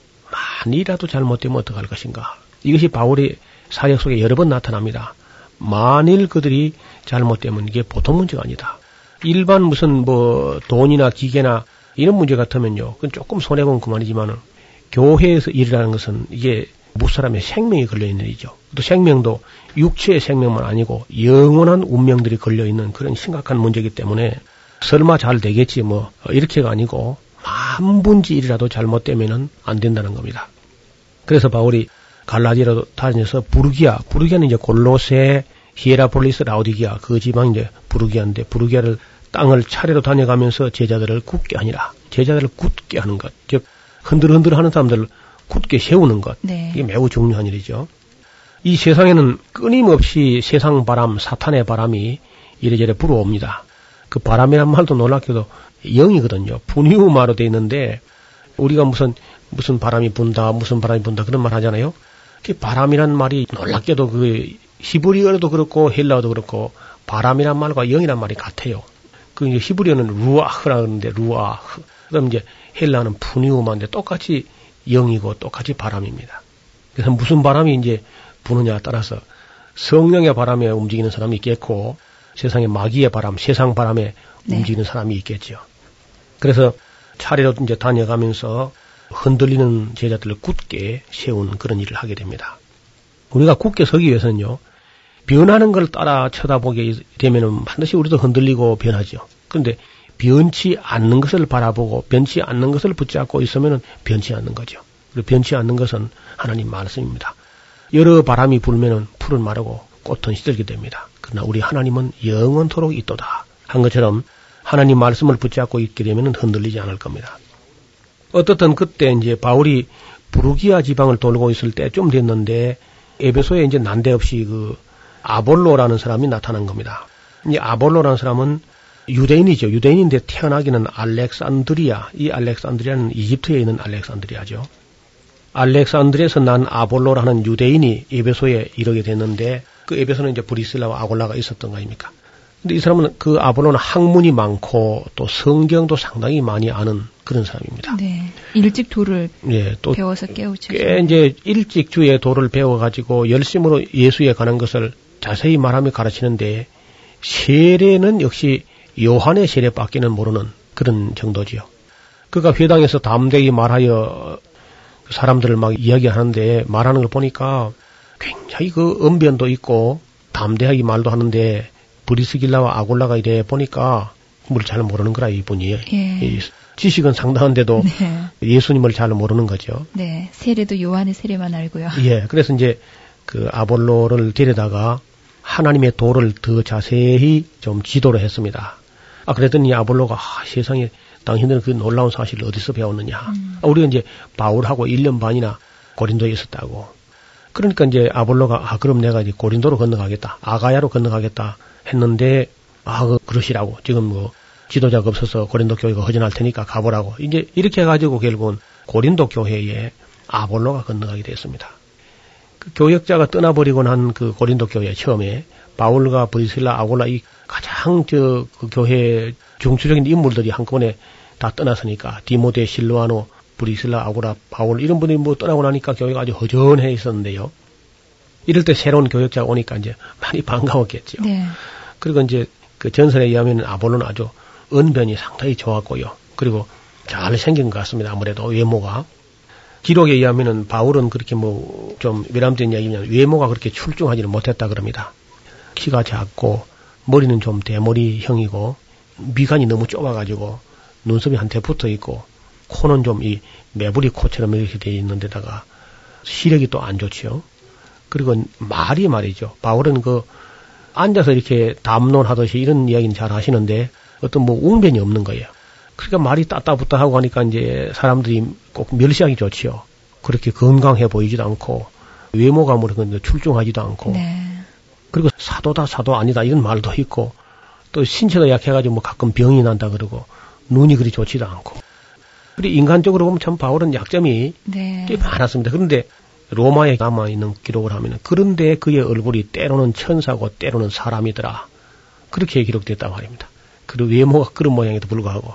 만이라도 잘못되면 어떡할 것인가. 이것이 바울의 사역 속에 여러 번 나타납니다. 만일 그들이 잘못되면 이게 보통 문제가 아니다. 일반 무슨 뭐 돈이나 기계나 이런 문제 같으면요. 그건 조금 손해보면 그만이지만은 교회에서 일이라는 것은 이게 무사람의 생명이 걸려있는 일이죠. 또 생명도 육체의 생명만 아니고 영원한 운명들이 걸려있는 그런 심각한 문제이기 때문에 설마 잘 되겠지 뭐 이렇게가 아니고 한 분지 일이라도 잘못되면은 안 된다는 겁니다. 그래서 바울이 갈라디아로 다녀서 브루기아, 브루기아는 이제 골로새, 히에라폴리스, 라오디게아 그 지방 이제 브루기아인데 브루기아를 땅을 차례로 다녀가면서 제자들을 굳게 하니라. 제자들을 굳게 하는 것. 즉 흔들흔들 하는 사람들을 굳게 세우는 것.
네.
이게 매우 중요한 일이죠. 이 세상에는 끊임없이 세상 바람, 사탄의 바람이 이래저래 불어옵니다. 그 바람이란 말도 놀랍게도 영이거든요. 프뉴마로 돼 있는데 우리가 무슨 무슨 바람이 분다, 무슨 바람이 분다 그런 말 하잖아요. 그 바람이란 말이 놀랍게도 그 히브리어도 그렇고 헬라어도 그렇고 바람이란 말과 영이란 말이 같아요. 그 이제 히브리어는 루아흐라는데 루아흐. 그다음 이제 헬라는 푸니우마인데 똑같이 영이고 똑같이 바람입니다. 그래서 무슨 바람이 이제 부느냐에 따라서 성령의 바람에 움직이는 사람이 있겠고 세상의 마귀의 바람, 세상 바람에
네.
움직이는 사람이 있겠죠. 그래서 차례로 이제 다녀가면서 흔들리는 제자들을 굳게 세운 그런 일을 하게 됩니다. 우리가 굳게 서기 위해서는요, 변하는 걸 따라 쳐다보게 되면은 반드시 우리도 흔들리고 변하죠. 그런데 변치 않는 것을 바라보고 변치 않는 것을 붙잡고 있으면은 변치 않는 거죠. 그리고 변치 않는 것은 하나님 말씀입니다. 여러 바람이 불면은 풀은 마르고 꽃은 시들게 됩니다. 그러나 우리 하나님은 영원토록 있도다. 한 것처럼 하나님 말씀을 붙잡고 있게 되면은 흔들리지 않을 겁니다. 어떻든 그때 이제 바울이 부르기아 지방을 돌고 있을 때 좀 됐는데 에베소에 이제 난데없이 그 아볼로라는 사람이 나타난 겁니다. 이 아볼로라는 사람은 유대인이죠. 유대인인데 태어나기는 알렉산드리아. 이 알렉산드리아는 이집트에 있는 알렉산드리아죠. 알렉산드리아에서 난 아볼로라는 유대인이 에베소에 이르게 됐는데 그 에베소는 이제 브리슬라와 아골라가 있었던 거 아닙니까? 근데 이 사람은 그 아볼로는 학문이 많고 또 성경도 상당히 많이 아는 그런 사람입니다.
네. 일찍 도를
예, 또
배워서 깨우쳐.
꽤 이제 일찍 주의 도를 배워 가지고 열심으로 예수에 관한 것을 자세히 말하며 가르치는데 세례는 역시 요한의 세례밖에는 모르는 그런 정도지요. 그가 회당에서 담대히 말하여 사람들을 막 이야기하는데 말하는 걸 보니까 굉장히 그 언변도 있고 담대하게 말도 하는데 브리스길라와 아골라가 이래 보니까 뭘 잘 모르는 거라 이분이
예.
이 지식은 상당한데도
네.
예수님을 잘 모르는 거죠.
네. 세례도 요한의 세례만 알고요.
예, 그래서 이제 그 아볼로를 데려다가 하나님의 도를 더 자세히 좀 지도를 했습니다. 아, 그랬더니 아볼로가 아, 세상에 당신들은 그 놀라운 사실을 어디서 배웠느냐. 아, 우리가 이제 바울하고 1년 반이나 고린도에 있었다고. 그러니까 이제 아볼로가 아, 그럼 내가 이제 고린도로 건너가겠다. 아가야로 건너가겠다 했는데 아, 그, 그러시라고. 지금 뭐 지도자가 없어서 고린도 교회가 허전할 테니까 가보라고. 이제 이렇게 해가지고 결국은 고린도 교회에 아볼로가 건너가게 됐습니다. 그 교역자가 떠나버리고 난그 고린도 교회 처음에 바울과 브리실라 아골라 이 가장 저 그 교회 중추적인 인물들이 한꺼번에 다 떠났으니까 디모데 실로아노 브리실라 아고라 바울 이런 분들이 뭐 떠나고 나니까 교회가 아주 허전해 있었는데요. 이럴 때 새로운 교역자가 오니까 이제 많이 반가웠겠죠.
네.
그리고 이제 그 전설에 의하면 아볼로는 아주 언변이 상당히 좋았고요. 그리고 잘 생긴 것 같습니다. 아무래도 외모가. 기록에 의하면은 바울은 그렇게 뭐 좀 외람된 이야기냐면 외모가 그렇게 출중하지는 못했다 그럽니다. 키가 작고 머리는 좀 대머리형이고 미간이 너무 좁아가지고 눈썹이 한테 붙어 있고 코는 좀 이 매부리 코처럼 이렇게 돼 있는 데다가 시력이 또 안 좋지요. 그리고 말이 말이죠. 바울은 그 앉아서 이렇게 담론하듯이 이런 이야기는 잘 하시는데 어떤 뭐 웅변이 없는 거예요. 그러니까 말이 따따붙다 하고 하니까 이제 사람들이 꼭 멸시하기 좋지요. 그렇게 건강해 보이지도 않고 외모가 뭐 출중하지도 않고
네.
그리고 사도다 사도 아니다 이런 말도 있고 또 신체가 약해가지고 뭐 가끔 병이 난다 그러고 눈이 그리 좋지도 않고 그리고 인간적으로 보면 참 바울은 약점이
네.
꽤 많았습니다. 그런데 로마에 남아 있는 기록을 하면 그런데 그의 얼굴이 때로는 천사고 때로는 사람이더라 그렇게 기록됐단 말입니다. 그리고 외모가 그런 모양에도 불구하고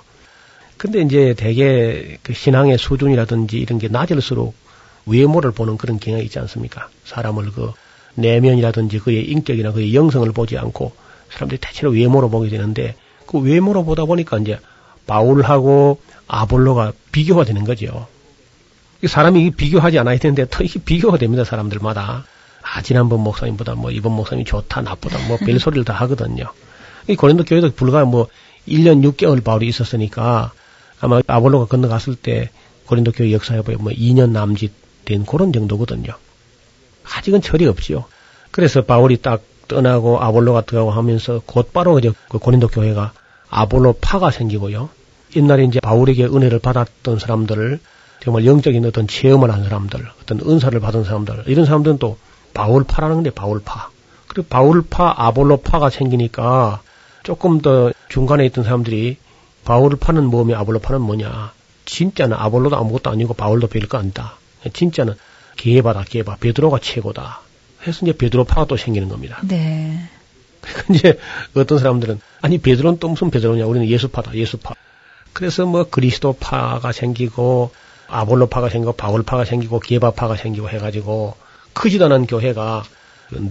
근데 이제 대개 그 신앙의 수준이라든지 이런 게 낮을수록 외모를 보는 그런 경향이 있지 않습니까? 사람을 그 내면이라든지 그의 인격이나 그의 영성을 보지 않고 사람들이 대체로 외모로 보게 되는데 그 외모로 보다 보니까 이제 바울하고 아볼로가 비교가 되는 거죠. 이 사람이 비교하지 않아야 되는데 또 이게 비교가 됩니다, 사람들마다. 아, 지난번 목사님보다 뭐 이번 목사님이 좋다, 나쁘다, 뭐 별소리를 다 하거든요. 이 고린도 교회도 불과 뭐 1년 6개월 바울이 있었으니까 아마 아볼로가 건너갔을 때 고린도 교회 역사에 보면 뭐 2년 남짓 된 그런 정도거든요. 아직은 철이 없지요. 그래서 바울이 딱 떠나고 아볼로가 들어가고 하면서 곧바로 이제 그 고린도 교회가 아볼로 파가 생기고요. 옛날에 이제 바울에게 은혜를 받았던 사람들을 정말 영적인 어떤 체험을 한 사람들, 어떤 은사를 받은 사람들, 이런 사람들은 또 바울파라는 건데 바울파. 그리고 바울파, 아볼로파가 생기니까 조금 더 중간에 있던 사람들이 바울파는 뭐며 아볼로 파는 뭐냐. 진짜는 아볼로도 아무것도 아니고 바울도 별거 아니다. 진짜는 개바다, 개바. 베드로가 최고다. 해서 이제 베드로 파가 또 생기는 겁니다.
네. (laughs)
이제 어떤 사람들은 아니 베드로는 또 무슨 베드로냐 우리는 예수파다 예수파 그래서 뭐 그리스도파가 생기고 아볼로파가 생기고 바울파가 생기고 게바파가 생기고 해가지고 크지도 않은 교회가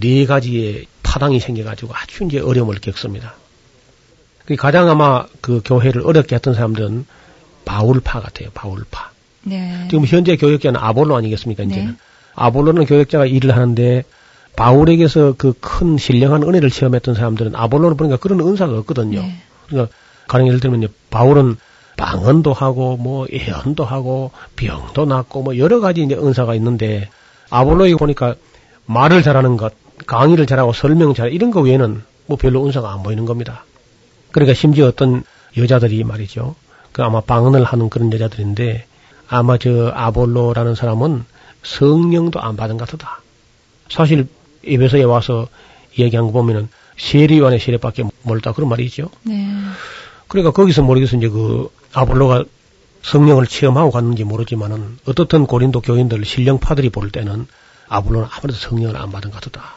네 가지의 파당이 생겨가지고 아주 이제 어려움을 겪습니다. 그 가장 아마 그 교회를 어렵게 했던 사람들은 바울파 같아요. 바울파.
네.
지금 현재 교역자는 아볼로 아니겠습니까? 이제는
네.
아볼로는 교역자가 일을 하는데 바울에게서 그 큰 신령한 은혜를 체험했던 사람들은 아볼로를 보니까 그런 은사가 없거든요.
네.
그러니까 가령 예를 들면 바울은 방언도 하고 뭐 예언도 하고 병도 낫고 뭐 여러 가지 이제 은사가 있는데 아볼로에 보니까 말을 잘하는 것, 강의를 잘하고 설명 잘 이런 거 외에는 뭐 별로 은사가 안 보이는 겁니다. 그러니까 심지어 어떤 여자들이 말이죠. 그 아마 방언을 하는 그런 여자들인데 아마 저 아볼로라는 사람은 성령도 안 받은 것 같다. 사실 에베소에 와서 이야기한 거 보면은 세례요한의 세례밖에 멀다 그런 말이 있죠.
네.
그러니까 거기서 모르겠어 이제 그 아볼로가 성령을 체험하고 갔는지 모르지만은 어떻든 고린도 교인들 신령파들이 볼 때는 아볼로는 아무래도 성령을 안 받은 것 같다.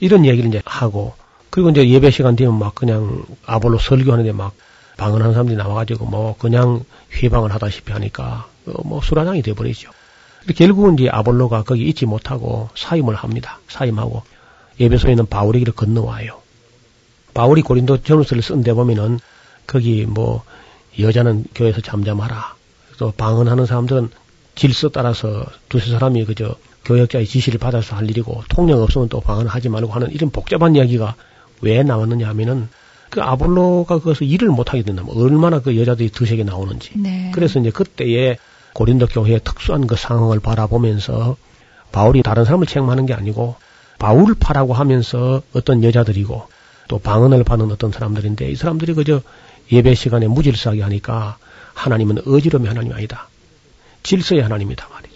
이런 얘기를 이제 하고 그리고 이제 예배 시간 되면 막 그냥 아볼로 설교하는데 막 방언하는 사람들이 나와가지고 뭐 그냥 회방을 하다시피 하니까 어, 뭐 수라장이 돼버리죠. 결국은 이제 아볼로가 거기 있지 못하고 사임을 합니다. 사임하고 예배소에 있는 길을 건너와요. 바울이 고린도 전후서를 쓴 데 보면은 거기 뭐 여자는 교회에서 잠잠하라. 또 방언하는 사람들은 질서 따라서 두세 사람이 그저 교역자의 지시를 받아서 할 일이고 통역 없으면 또 방언하지 말고 하는 이런 복잡한 이야기가 왜 나왔느냐 하면은 그 아볼로가 그것을 일을 못하게 된다면 얼마나 그 여자들이 드세게 나오는지.
네.
그래서 이제 그때에 고린도 교회의 특수한 그 상황을 바라보면서 바울이 다른 사람을 책망하는 게 아니고 바울파라고 하면서 어떤 여자들이고 또 방언을 받는 어떤 사람들인데 이 사람들이 그저 예배 시간에 무질서하게 하니까 하나님은 어지러움의 하나님이 아니다. 질서의 하나님이다 말이죠.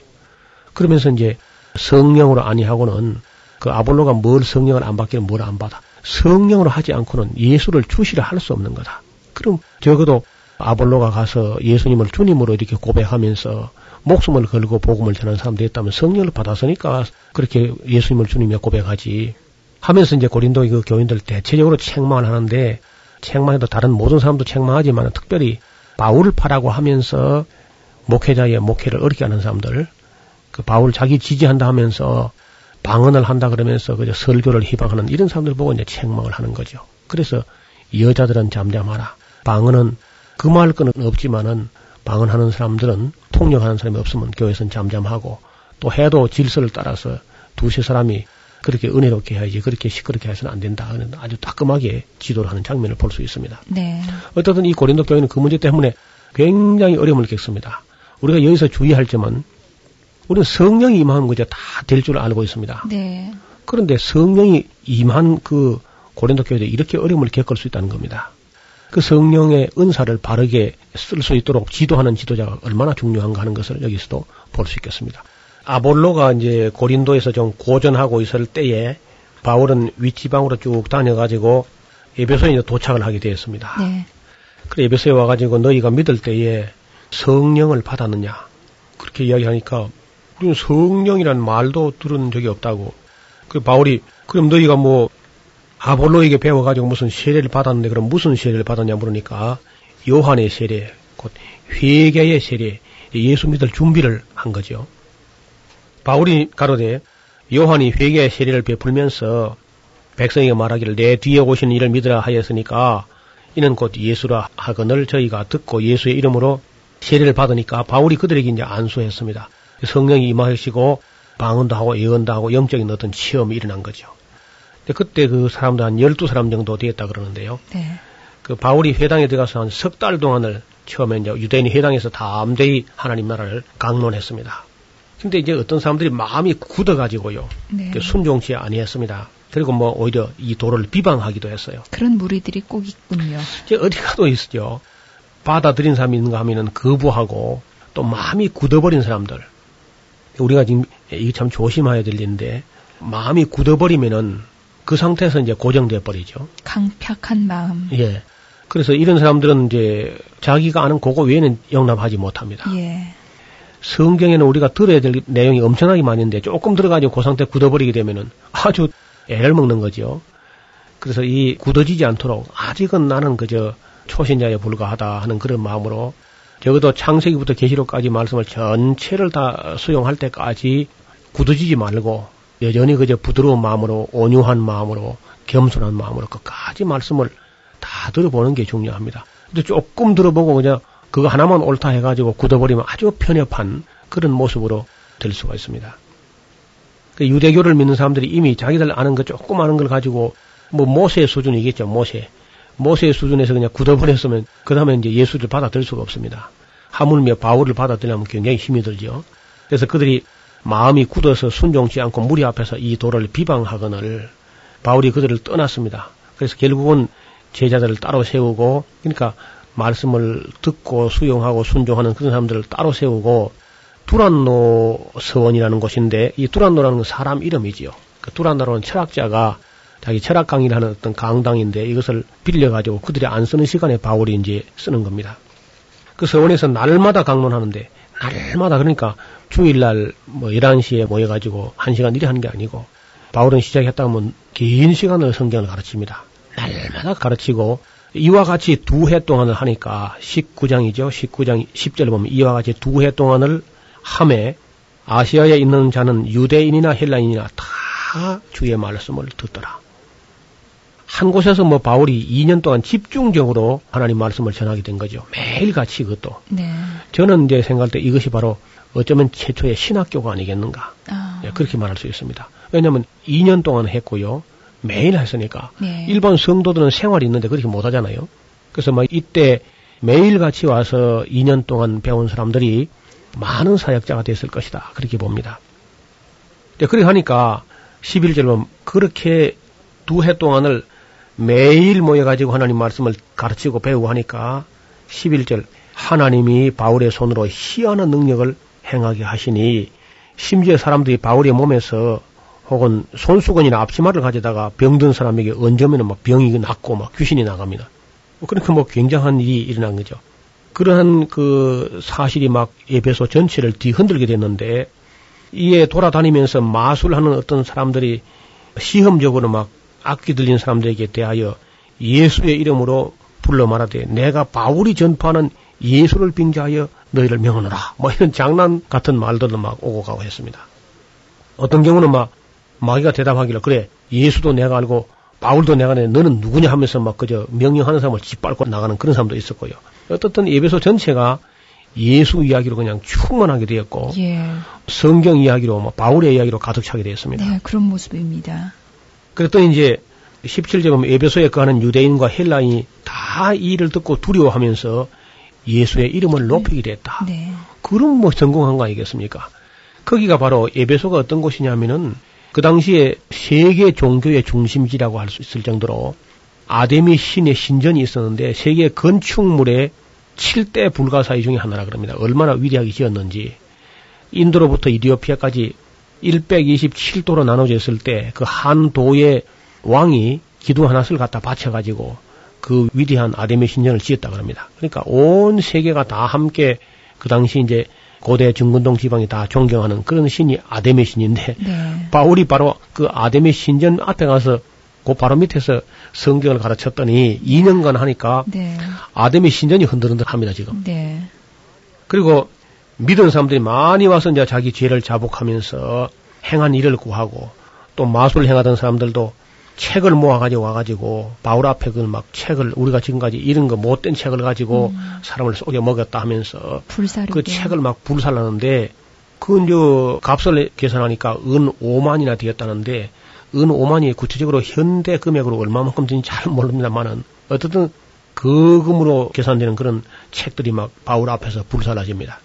그러면서 이제 성령으로 아니하고는 그 아볼로가 뭘 성령을 안 받기는 뭘 안 받아. 성령으로 하지 않고는 예수를 주시를 할 수 없는 거다. 그럼 적어도 아볼로가 가서 예수님을 주님으로 이렇게 고백하면서 목숨을 걸고 복음을 전하는 사람들이 있다면 성령을 받았으니까 그렇게 예수님을 주님이라 고백하지. 하면서 이제 고린도의 그 교인들 대체적으로 책망을 하는데 책망해도 다른 모든 사람도 책망하지만 특별히 바울을 파라고 하면서 목회자의 목회를 어렵게 하는 사람들 그 바울 자기 지지한다 하면서 방언을 한다 그러면서 그저 설교를 희망하는 이런 사람들 보고 이제 책망을 하는 거죠. 그래서 여자들은 잠잠하라. 방언은 그 거는 없지만은 방언하는 사람들은 통역하는 사람이 없으면 교회에서는 잠잠하고 또 해도 질서를 따라서 두세 사람이 그렇게 은혜롭게 해야지 그렇게 시끄럽게 해서는 안 된다. 하는 아주 따끔하게 지도를 하는 장면을 볼 수 있습니다.
네.
어쨌든 이 고린도 교회는 그 문제 때문에 굉장히 어려움을 겪습니다. 우리가 여기서 주의할 점은 우리는 성령이 임하면 그저 다될 줄 알고 있습니다.
네.
그런데 성령이 임한 그 고린도 교회도 이렇게 어려움을 겪을 수 있다는 겁니다. 그 성령의 은사를 바르게 쓸 수 있도록 지도하는 지도자가 얼마나 중요한가 하는 것을 여기서도 볼 수 있겠습니다. 아볼로가 이제 고린도에서 좀 고전하고 있을 때에 바울은 윗지방으로 쭉 다녀가지고 에베소에 이제 도착을 하게 되었습니다.
네.
그래 에베소에 와가지고 너희가 믿을 때에 성령을 받았느냐 그렇게 이야기하니까 우리는 성령이란 말도 들은 적이 없다고. 그 바울이 그럼 너희가 뭐 아볼로에게 배워가지고 무슨 세례를 받았는데 그럼 무슨 세례를 받았냐 물으니까 요한의 세례, 곧 회개의 세례, 예수 믿을 준비를 한 거죠. 바울이 가로되 요한이 회개의 세례를 베풀면서 백성에게 말하기를 내 뒤에 오시는 이를 믿으라 하였으니까 이는 곧 예수라 하거늘 저희가 듣고 예수의 이름으로 세례를 받으니까 바울이 그들에게 이제 안수했습니다. 성령이 임하시고 방언도 하고 예언도 하고 영적인 어떤 체험이 일어난 거죠. 근데 그때 그 사람도 한 12사람 정도 되었다 그러는데요.
네.
그 바울이 회당에 들어가서 한 석 달 동안을 처음에 이제 유대인이 회당에서 담대히 하나님 나라를 강론했습니다. 근데 이제 어떤 사람들이 마음이 굳어가지고요.
네.
그 순종치 아니했습니다. 그리고 뭐 오히려 이 도를 비방하기도 했어요.
그런 무리들이 꼭 있군요.
이제 어디 가도 있죠. 받아들인 사람이 있는가 하면은 거부하고 또 마음이 굳어버린 사람들. 우리가 지금 이게 참 조심해야 될 일인데 마음이 굳어버리면은 그 상태에서 이제 고정돼 버리죠.
강팍한 마음.
예. 그래서 이런 사람들은 이제 자기가 아는 그거 외에는 용납하지 못합니다.
예.
성경에는 우리가 들어야 될 내용이 엄청나게 많은데 조금 들어가지고 그 상태 굳어버리게 되면은 아주 애를 먹는 거죠. 그래서 이 굳어지지 않도록 아직은 나는 그저 초신자에 불과하다 하는 그런 마음으로 적어도 창세기부터 계시록까지 말씀을 전체를 다 수용할 때까지 굳어지지 말고 여전히 그저 부드러운 마음으로 온유한 마음으로 겸손한 마음으로 끝까지 말씀을 다 들어보는 게 중요합니다. 근데 조금 들어보고 그냥 그거 하나만 옳다 해가지고 굳어버리면 아주 편협한 그런 모습으로 될 수가 있습니다. 그 유대교를 믿는 사람들이 이미 자기들 아는 거 조금 아는 걸 가지고 뭐 모세 수준이겠죠, 모세. 모세 수준에서 그냥 굳어버렸으면 그 다음에 이제 예수를 받아들일 수가 없습니다. 하물며 바울을 받아들이려면 굉장히 힘이 들죠. 그래서 그들이 마음이 굳어서 순종치 않고 무리 앞에서 이 도를 비방하거늘 바울이 그들을 떠났습니다. 그래서 결국은 제자들을 따로 세우고 그러니까 말씀을 듣고 수용하고 순종하는 그런 사람들을 따로 세우고 두란노 서원이라는 곳인데 이 두란노라는 건 사람 이름이지요. 그 두란노라는 철학자가 자기 철학 강의를 하는 어떤 강당인데 이것을 빌려가지고 그들이 안 쓰는 시간에 바울이 이제 쓰는 겁니다. 그 서원에서 날마다 강론하는데 날마다 그러니까 주일날 뭐 11시에 모여가지고 1시간 일이 하는 게 아니고 바울은 시작했다 하면 긴 시간을 성경을 가르칩니다. 날마다 가르치고 이와 같이 두 해 동안을 하니까 19장이죠. 19장 10절 보면 이와 같이 두 해 동안을 함에 아시아에 있는 자는 유대인이나 헬라인이나 다 주의 말씀을 듣더라. 한 곳에서 뭐 바울이 2년 동안 집중적으로 하나님 말씀을 전하게 된 거죠. 매일같이 그것도.
네.
저는 이제 생각할 때 이것이 바로 어쩌면 최초의 신학교가 아니겠는가.
아.
예, 그렇게 말할 수 있습니다. 왜냐하면 2년 동안 했고요. 매일 했으니까.
네.
일반 성도들은 생활이 있는데 그렇게 못 하잖아요. 그래서 막 이때 매일 같이 와서 2년 동안 배운 사람들이 많은 사역자가 됐을 것이다. 그렇게 봅니다. 네, 그렇게 하니까 11절은 그렇게 두 해 동안을 매일 모여가지고 하나님 말씀을 가르치고 배우고 하니까 11절 하나님이 바울의 손으로 희한한 능력을 행하게 하시니 심지어 사람들이 바울의 몸에서 혹은 손수건이나 앞치마를 가져다가 병든 사람에게 얹으면 막 병이 낫고 막 귀신이 나갑니다. 그러니까 뭐 굉장한 일이 일어난 거죠. 그러한 그 사실이 막 에베소 전체를 뒤흔들게 됐는데 이에 돌아다니면서 마술하는 어떤 사람들이 시험적으로 막 악기 들린 사람들에게 대하여 예수의 이름으로 불러 말하되 내가 바울이 전파하는 예수를 빙자하여 너희를 명하노라. 뭐 이런 장난 같은 말들도 막 오고 가고 했습니다. 어떤 경우는 막 마귀가 대답하기를 그래 예수도 내가 알고 바울도 내가 내 너는 누구냐 하면서 막 그저 명령하는 사람을 짓밟고 나가는 그런 사람도 있었고요. 어떻든 예배소 전체가 예수 이야기로 그냥 충만하게 되었고
예.
성경 이야기로 뭐 바울의 이야기로 가득 차게 되었습니다.
네, 그런 모습입니다.
그랬더니 이제 17절 보면 에베소에 거하는 유대인과 헬라인이 다 이 일을 듣고 두려워하면서 예수의 이름을 높이게 됐다.
네.
그럼 뭐 성공한 거 아니겠습니까? 거기가 바로 에베소가 어떤 곳이냐면은 그 당시에 세계 종교의 중심지라고 할 수 있을 정도로 아데미 신의 신전이 있었는데 세계 건축물의 7대 불가사의 중에 하나라 그럽니다. 얼마나 위대하게 지었는지. 인도로부터 이디오피아까지 127도로 나눠져 있을 때 그 한 도의 왕이 기도 하나를 갖다 바쳐가지고 그 위대한 아데미 신전을 지었다 그럽니다. 그러니까 온 세계가 다 함께 그 당시 이제 고대 중근동 지방이 다 존경하는 그런 신이 아데미 신인데
네. (laughs)
바울이 바로 그 아데미 신전 앞에 가서 그 바로 밑에서 성경을 가르쳤더니 2년간 하니까
네.
아데미 신전이 흔들흔들합니다 지금.
네.
그리고 믿은 사람들이 많이 와서 이제 자기 죄를 자복하면서 행한 일을 구하고 또 마술 행하던 사람들도 책을 모아가지고 와가지고 바울 앞에 그 막 책을 우리가 지금까지 이런 거 못된 책을 가지고 사람을 속여 먹였다 하면서
불사르게.
그 책을 막 불살라는데 그 이제 값을 계산하니까 은 5만이나 되었다는데 은 5만이 구체적으로 현대 금액으로 얼마만큼 되는지 잘 모릅니다만은 어쨌든 그 금으로 계산되는 그런 책들이 막 바울 앞에서 불살라집니다.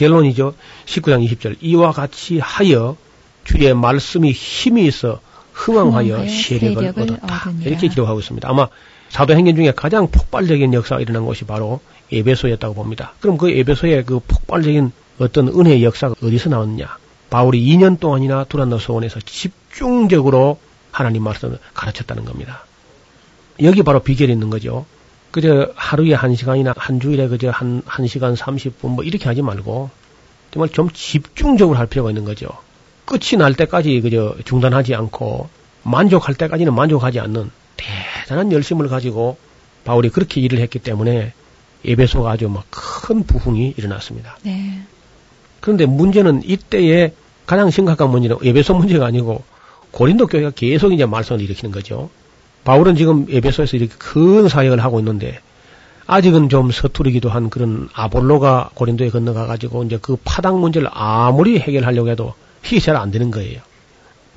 결론이죠. 19장 20절 이와 같이 하여 주의 말씀이 힘이 있어 흥왕하여 세력을
세력을
얻었다.
얻으니라.
이렇게 기록하고 있습니다. 아마 사도행전 중에 가장 폭발적인 역사가 일어난 것이 바로 에베소였다고 봅니다. 그럼 그 에베소의 그 폭발적인 어떤 은혜의 역사가 어디서 나왔느냐? 바울이 2년 동안이나 두란노 소원에서 집중적으로 하나님 말씀을 가르쳤다는 겁니다. 여기 바로 비결이 있는 거죠. 그저 하루에 한 시간이나 한 주일에 그저 한, 한 시간 30분 뭐 이렇게 하지 말고 정말 좀 집중적으로 할 필요가 있는 거죠. 끝이 날 때까지 그저 중단하지 않고 만족할 때까지는 만족하지 않는 대단한 열심을 가지고 바울이 그렇게 일을 했기 때문에 에베소가 아주 막 큰 부흥이 일어났습니다.
네.
그런데 문제는 이때에 가장 심각한 문제는 에베소 문제가 아니고 고린도 교회가 계속 이제 말썽을 일으키는 거죠. 바울은 지금 에베소에서 이렇게 큰 사역을 하고 있는데 아직은 좀 서투르기도 한 그런 아볼로가 고린도에 건너가 가지고 이제 그 파당 문제를 아무리 해결하려고 해도 이게 잘 안 되는 거예요.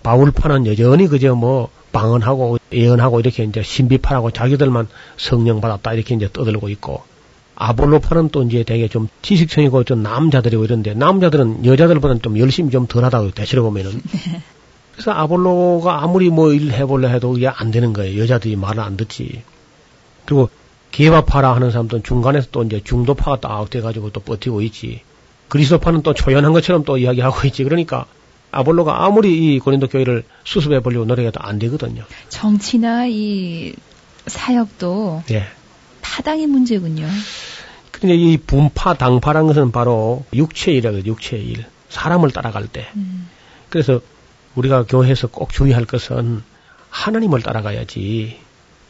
바울파는 여전히 그저 뭐 방언하고 예언하고 이렇게 이제 신비파라고 자기들만 성령 받았다 이렇게 이제 떠들고 있고 아볼로파는 또 이제 되게 좀 지식성이고 좀 남자들이고 이런데 남자들은 여자들보다는 좀 열심히 좀 덜하다고 대체로 보면은 (laughs) 그래서 아볼로가 아무리 뭐 일 해볼래 해도 이게 안 되는 거예요. 여자들이 말을 안 듣지. 그리고 개바파라 하는 사람들은 중간에서 또 이제 중도파가 딱 돼가지고 또 버티고 있지. 그리스도파는 또 초연한 것처럼 또 이야기하고 있지. 그러니까 아볼로가 아무리 이 고린도 교회를 수습해 보려고 노력해도 안 되거든요.
정치나 이 사역도
예.
파당의 문제군요.
근데 이 분파, 당파라는 것은 바로 육체일이라고. 육체일. 사람을 따라갈 때.
음.
그래서 우리가 교회에서 꼭 주의할 것은 하나님을 따라가야지.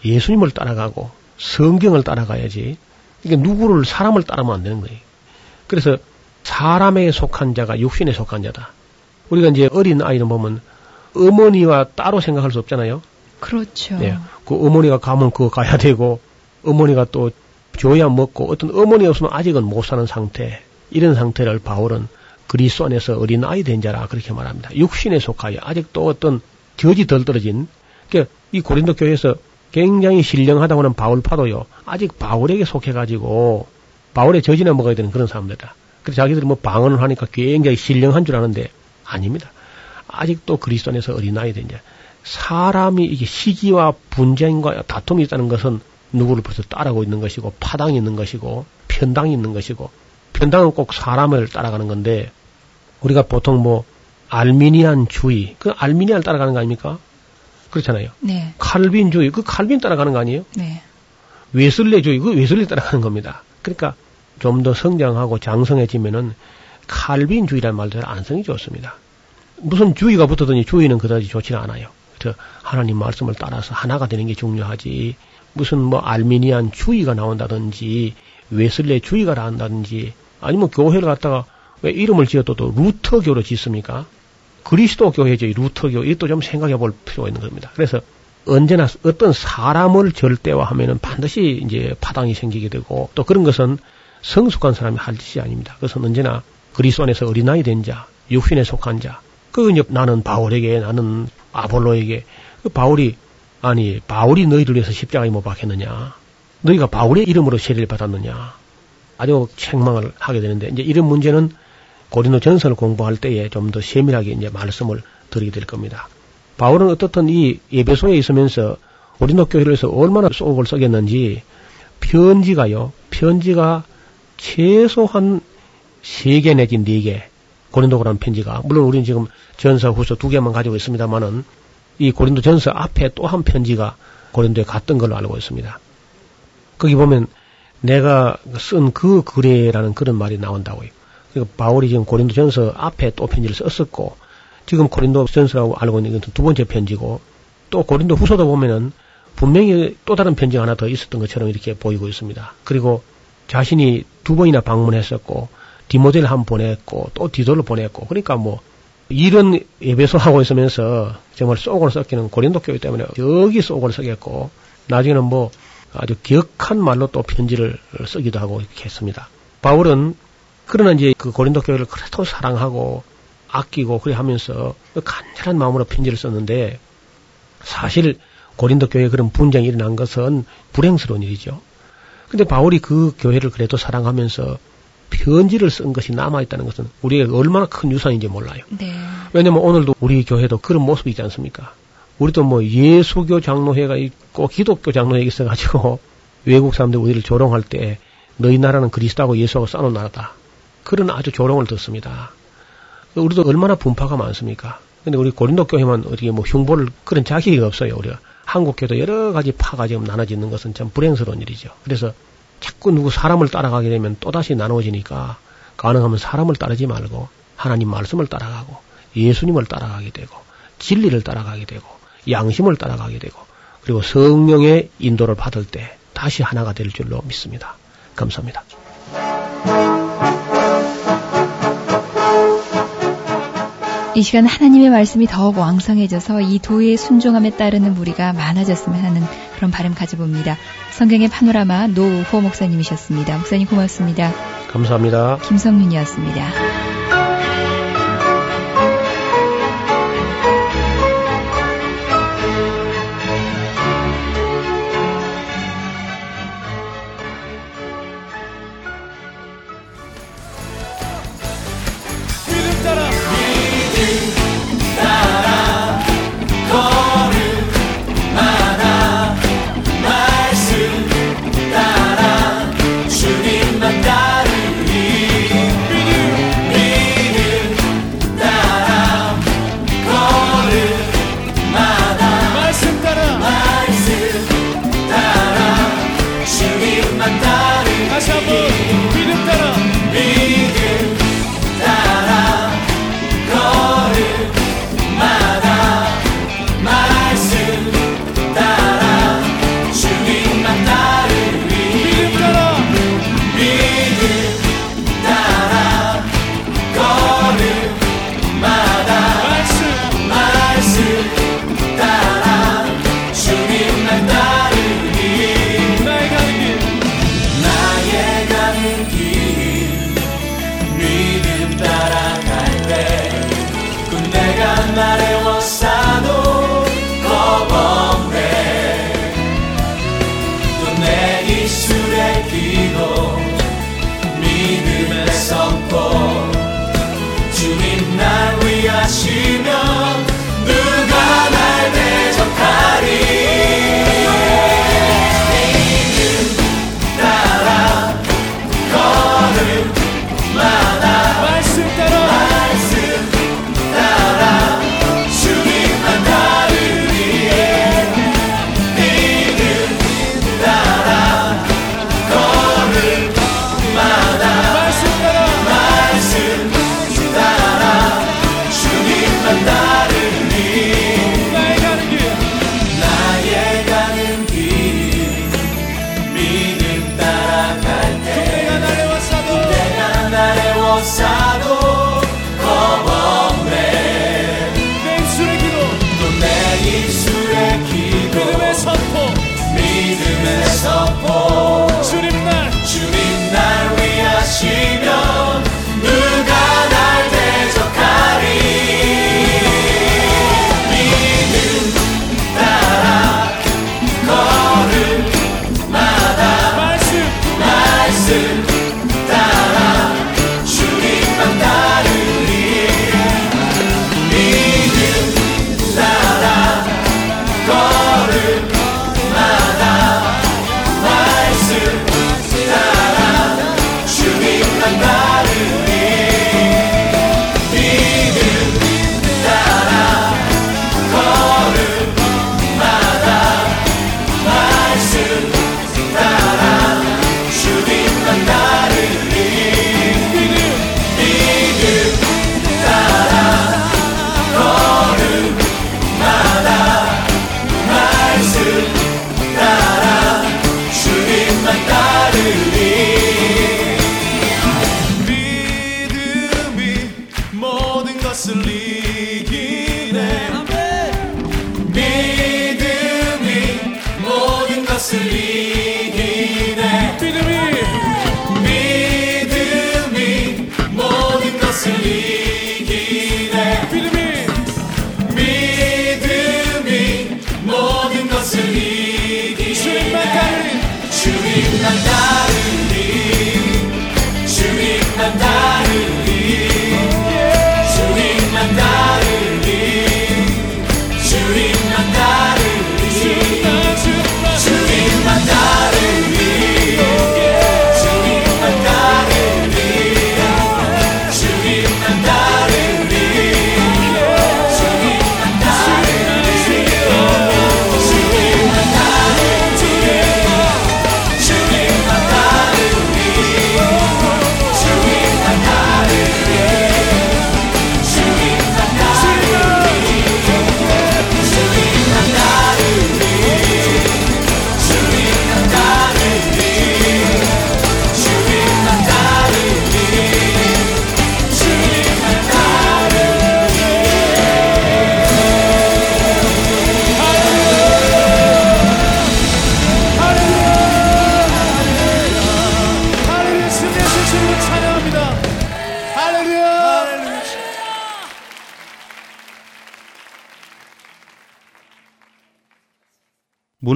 예수님을 따라가고 성경을 따라가야지. 이게 누구를 사람을 따르면 안 되는 거예요. 그래서 사람에 속한 자가 육신에 속한 자다. 우리가 이제 어린 아이를 보면 어머니와 따로 생각할 수 없잖아요.
그렇죠.
네. 그 어머니가 가면 그거 가야 되고 어머니가 또 줘야 먹고 어떤 어머니 없으면 아직은 못 사는 상태. 이런 상태를 바울은 그리스도 안에서 어린 아이 된 자라 그렇게 말합니다. 육신에 속하여 아직도 어떤 저지 덜 떨어진 그러니까 이 고린도 교회에서 굉장히 신령하다고 하는 바울 파도요. 아직 바울에게 속해가지고 바울의 저지나 먹어야 되는 그런 사람들이다. 그래서 자기들이 뭐 방언을 하니까 굉장히 신령한 줄 아는데 아닙니다. 아직도 그리스도 안에서 어린아이 된 자. 사람이 이게 시기와 분쟁과 다툼이 있다는 것은 누구를 벌써 따라고 있는 것이고 파당이 있는 것이고 편당이 있는 것이고 편당은 꼭 사람을 따라가는 건데 우리가 보통 뭐 알미니안 주의 그 알미니안을 따라가는 거 아닙니까? 그렇잖아요.
네.
칼빈 주의 그 칼빈 따라가는 거 아니에요?
네.
웨슬레 주의 그 웨슬레 따라가는 겁니다. 그러니까 좀 더 성장하고 장성해지면은 칼빈 주의라는 말도 잘안 성이 좋습니다. 무슨 주의가 붙었더니 주의는 그다지 좋지는 않아요. 그래서 하나님 말씀을 따라서 하나가 되는 게 중요하지. 무슨 뭐 알미니안 주의가 나온다든지 웨슬레 주의가 나온다든지 아니면 교회를 갖다가 왜 이름을 지어도 또 루터교로 짓습니까? 그리스도 교회죠. 루터교. 이것도 좀 생각해 볼 필요가 있는 겁니다. 그래서 언제나 어떤 사람을 절대화하면은 반드시 이제 파당이 생기게 되고 또 그런 것은 성숙한 사람이 할 짓이 아닙니다. 그것은 언제나 그리스도 안에서 어린아이 된 자, 육신에 속한 자. 그 이제 나는 바울에게 나는 아볼로에게 그 바울이 아니 바울이 너희를 위해서 십자가에 못 박혔느냐? 너희가 바울의 이름으로 세례를 받았느냐? 아주 책망을 하게 되는데 이제 이런 문제는 고린도 전설을 공부할 때에 좀 더 세밀하게 이제 말씀을 드리게 될 겁니다. 바울은 어떻든 이 예배소에 있으면서 고린도 교회에서 얼마나 속을 썩였는지 편지가요. 편지가 최소한 세 개 내지 네개 고린도라는 편지가 물론 우리는 지금 전서 후서 두 개만 가지고 있습니다만은 이 고린도 전서 앞에 또 한 편지가 고린도에 갔던 걸로 알고 있습니다. 거기 보면 내가 쓴 그 글에라는 그런 말이 나온다고요. 그러니까 바울이 지금 고린도 전서 앞에 또 편지를 썼었고 지금 고린도 전서라고 알고 있는 두 번째 편지고 또 고린도 후서도 보면은 분명히 또 다른 편지가 하나 더 있었던 것처럼 이렇게 보이고 있습니다. 그리고 자신이 두 번이나 방문했었고 디모델을 한번 보냈고 또 디도를 보냈고 그러니까 뭐 이런 예배소 하고 있으면서 정말 쏙을 썩기는 고린도 교회 때문에 여기 쏙을 썩였고 나중에는 뭐 아주 격한 말로 또 편지를 쓰기도 하고 이렇게 했습니다. 바울은 그러나 이제 그 고린도 교회를 그래도 사랑하고 아끼고 그래 하면서 간절한 마음으로 편지를 썼는데 사실 고린도 교회에 그런 분쟁이 일어난 것은 불행스러운 일이죠. 근데 바울이 그 교회를 그래도 사랑하면서 편지를 쓴 것이 남아있다는 것은 우리에게 얼마나 큰 유산인지 몰라요.
네.
왜냐면 오늘도 우리 교회도 그런 모습이 있지 않습니까? 우리도 뭐 예수교 장로회가 있고 기독교 장로회가 있어가지고 (laughs) 외국 사람들 우리를 조롱할 때 너희 나라는 그리스도하고 예수하고 싸놓은 나라다. 그런 아주 조롱을 듣습니다. 우리도 얼마나 분파가 많습니까? 근데 우리 고린도 교회만 어떻게 뭐 흉보를 그런 자격이 없어요. 우리가 한국 교회도 여러 가지 파가 지금 나눠지는 것은 참 불행스러운 일이죠. 그래서 자꾸 누구 사람을 따라가게 되면 또다시 나눠지니까 가능하면 사람을 따르지 말고 하나님 말씀을 따라가고 예수님을 따라가게 되고 진리를 따라가게 되고 양심을 따라가게 되고 그리고 성령의 인도를 받을 때 다시 하나가 될 줄로 믿습니다. 감사합니다.
이 시간 하나님의 말씀이 더욱 왕성해져서 이 도의 순종함에 따르는 무리가 많아졌으면 하는 그런 바람 가져봅니다. 성경의 파노라마 노우호 목사님이셨습니다. 목사님 고맙습니다.
감사합니다.
김성윤이었습니다.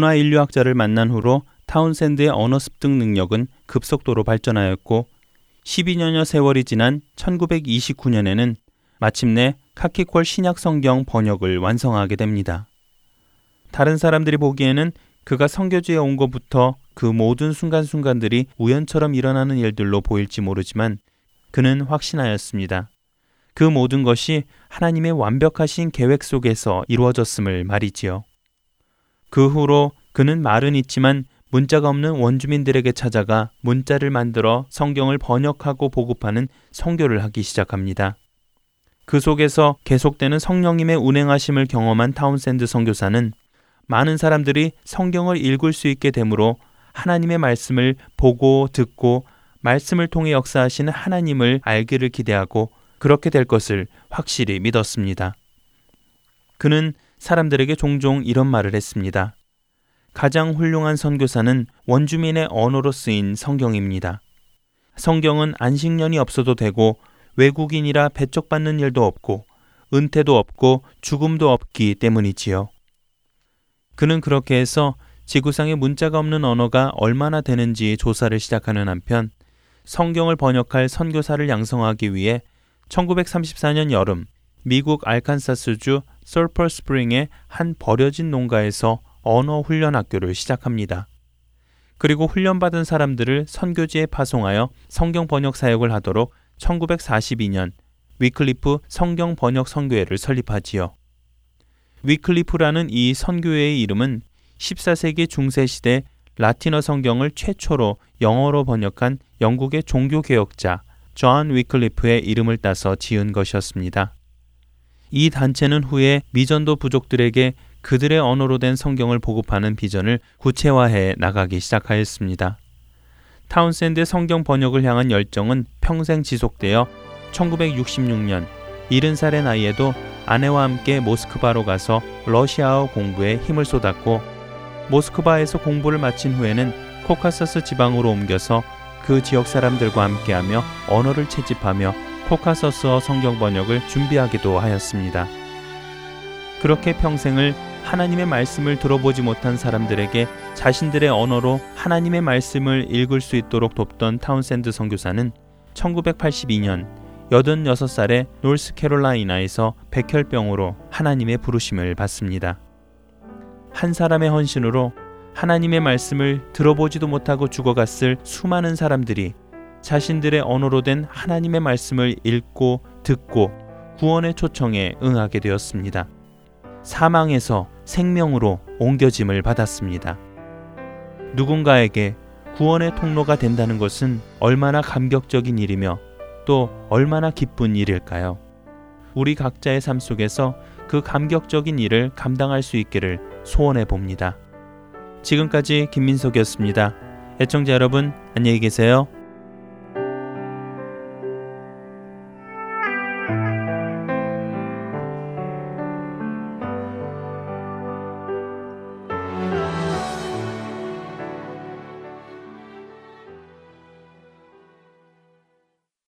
문화인류학자를 만난 후로 타운샌드의 언어 습득 능력은 급속도로 발전하였고 12년여 세월이 지난 1929년에는 마침내 카키콜 신약 성경 번역을 완성하게 됩니다. 다른 사람들이 보기에는 그가 성교지에 온 것부터 그 모든 순간순간들이 우연처럼 일어나는 일들로 보일지 모르지만 그는 확신하였습니다. 그 모든 것이 하나님의 완벽하신 계획 속에서 이루어졌음을 말이지요. 그 후로 그는 말은 있지만 문자가 없는 원주민들에게 찾아가 문자를 만들어 성경을 번역하고 보급하는 선교를 하기 시작합니다. 그 속에서 계속되는 성령님의 운행하심을 경험한 타운샌드 선교사는 많은 사람들이 성경을 읽을 수 있게 되므로 하나님의 말씀을 보고 듣고 말씀을 통해 역사하시는 하나님을 알기를 기대하고 그렇게 될 것을 확실히 믿었습니다. 그는 사람들에게 종종 이런 말을 했습니다. 가장 훌륭한 선교사는 원주민의 언어로 쓰인 성경입니다. 성경은 안식년이 없어도 되고 외국인이라 배척받는 일도 없고 은퇴도 없고 죽음도 없기 때문이지요. 그는 그렇게 해서 지구상에 문자가 없는 언어가 얼마나 되는지 조사를 시작하는 한편 성경을 번역할 선교사를 양성하기 위해 1934년 여름 미국 알칸사스주 솔퍼 스프링의 한 버려진 농가에서 언어 훈련 학교를 시작합니다. 그리고 훈련받은 사람들을 선교지에 파송하여 성경 번역 사역을 하도록 1942년 위클리프 성경 번역 선교회를 설립하지요. 위클리프라는 이 선교회의 이름은 14세기 중세 시대 라틴어 성경을 최초로 영어로 번역한 영국의 종교 개혁자 존 위클리프의 이름을 따서 지은 것이었습니다. 이 단체는 후에 미전도 부족들에게 그들의 언어로 된 성경을 보급하는 비전을 구체화해 나가기 시작하였습니다. 타운샌드의 성경 번역을 향한 열정은 평생 지속되어 1966년 70살의 나이에도 아내와 함께 모스크바로 가서 러시아어 공부에 힘을 쏟았고 모스크바에서 공부를 마친 후에는 코카서스 지방으로 옮겨서 그 지역 사람들과 함께하며 언어를 채집하며 코카서스어 성경 번역을 준비하기도 하였습니다. 그렇게 평생을 하나님의 말씀을 들어보지 못한 사람들에게 자신들의 언어로 하나님의 말씀을 읽을 수 있도록 돕던 타운샌드 선교사는 1982년 86살에 노스캐롤라이나에서 백혈병으로 하나님의 부르심을 받습니다. 한 사람의 헌신으로 하나님의 말씀을 들어보지도 못하고 죽어갔을 수많은 사람들이 자신들의 언어로 된 하나님의 말씀을 읽고 듣고 구원의 초청에 응하게 되었습니다. 사망에서 생명으로 옮겨짐을 받았습니다. 누군가에게 구원의 통로가 된다는 것은 얼마나 감격적인 일이며 또 얼마나 기쁜 일일까요? 우리 각자의 삶 속에서 그 감격적인 일을 감당할 수 있기를 소원해 봅니다. 지금까지 김민석이었습니다. 애청자 여러분, 안녕히 계세요.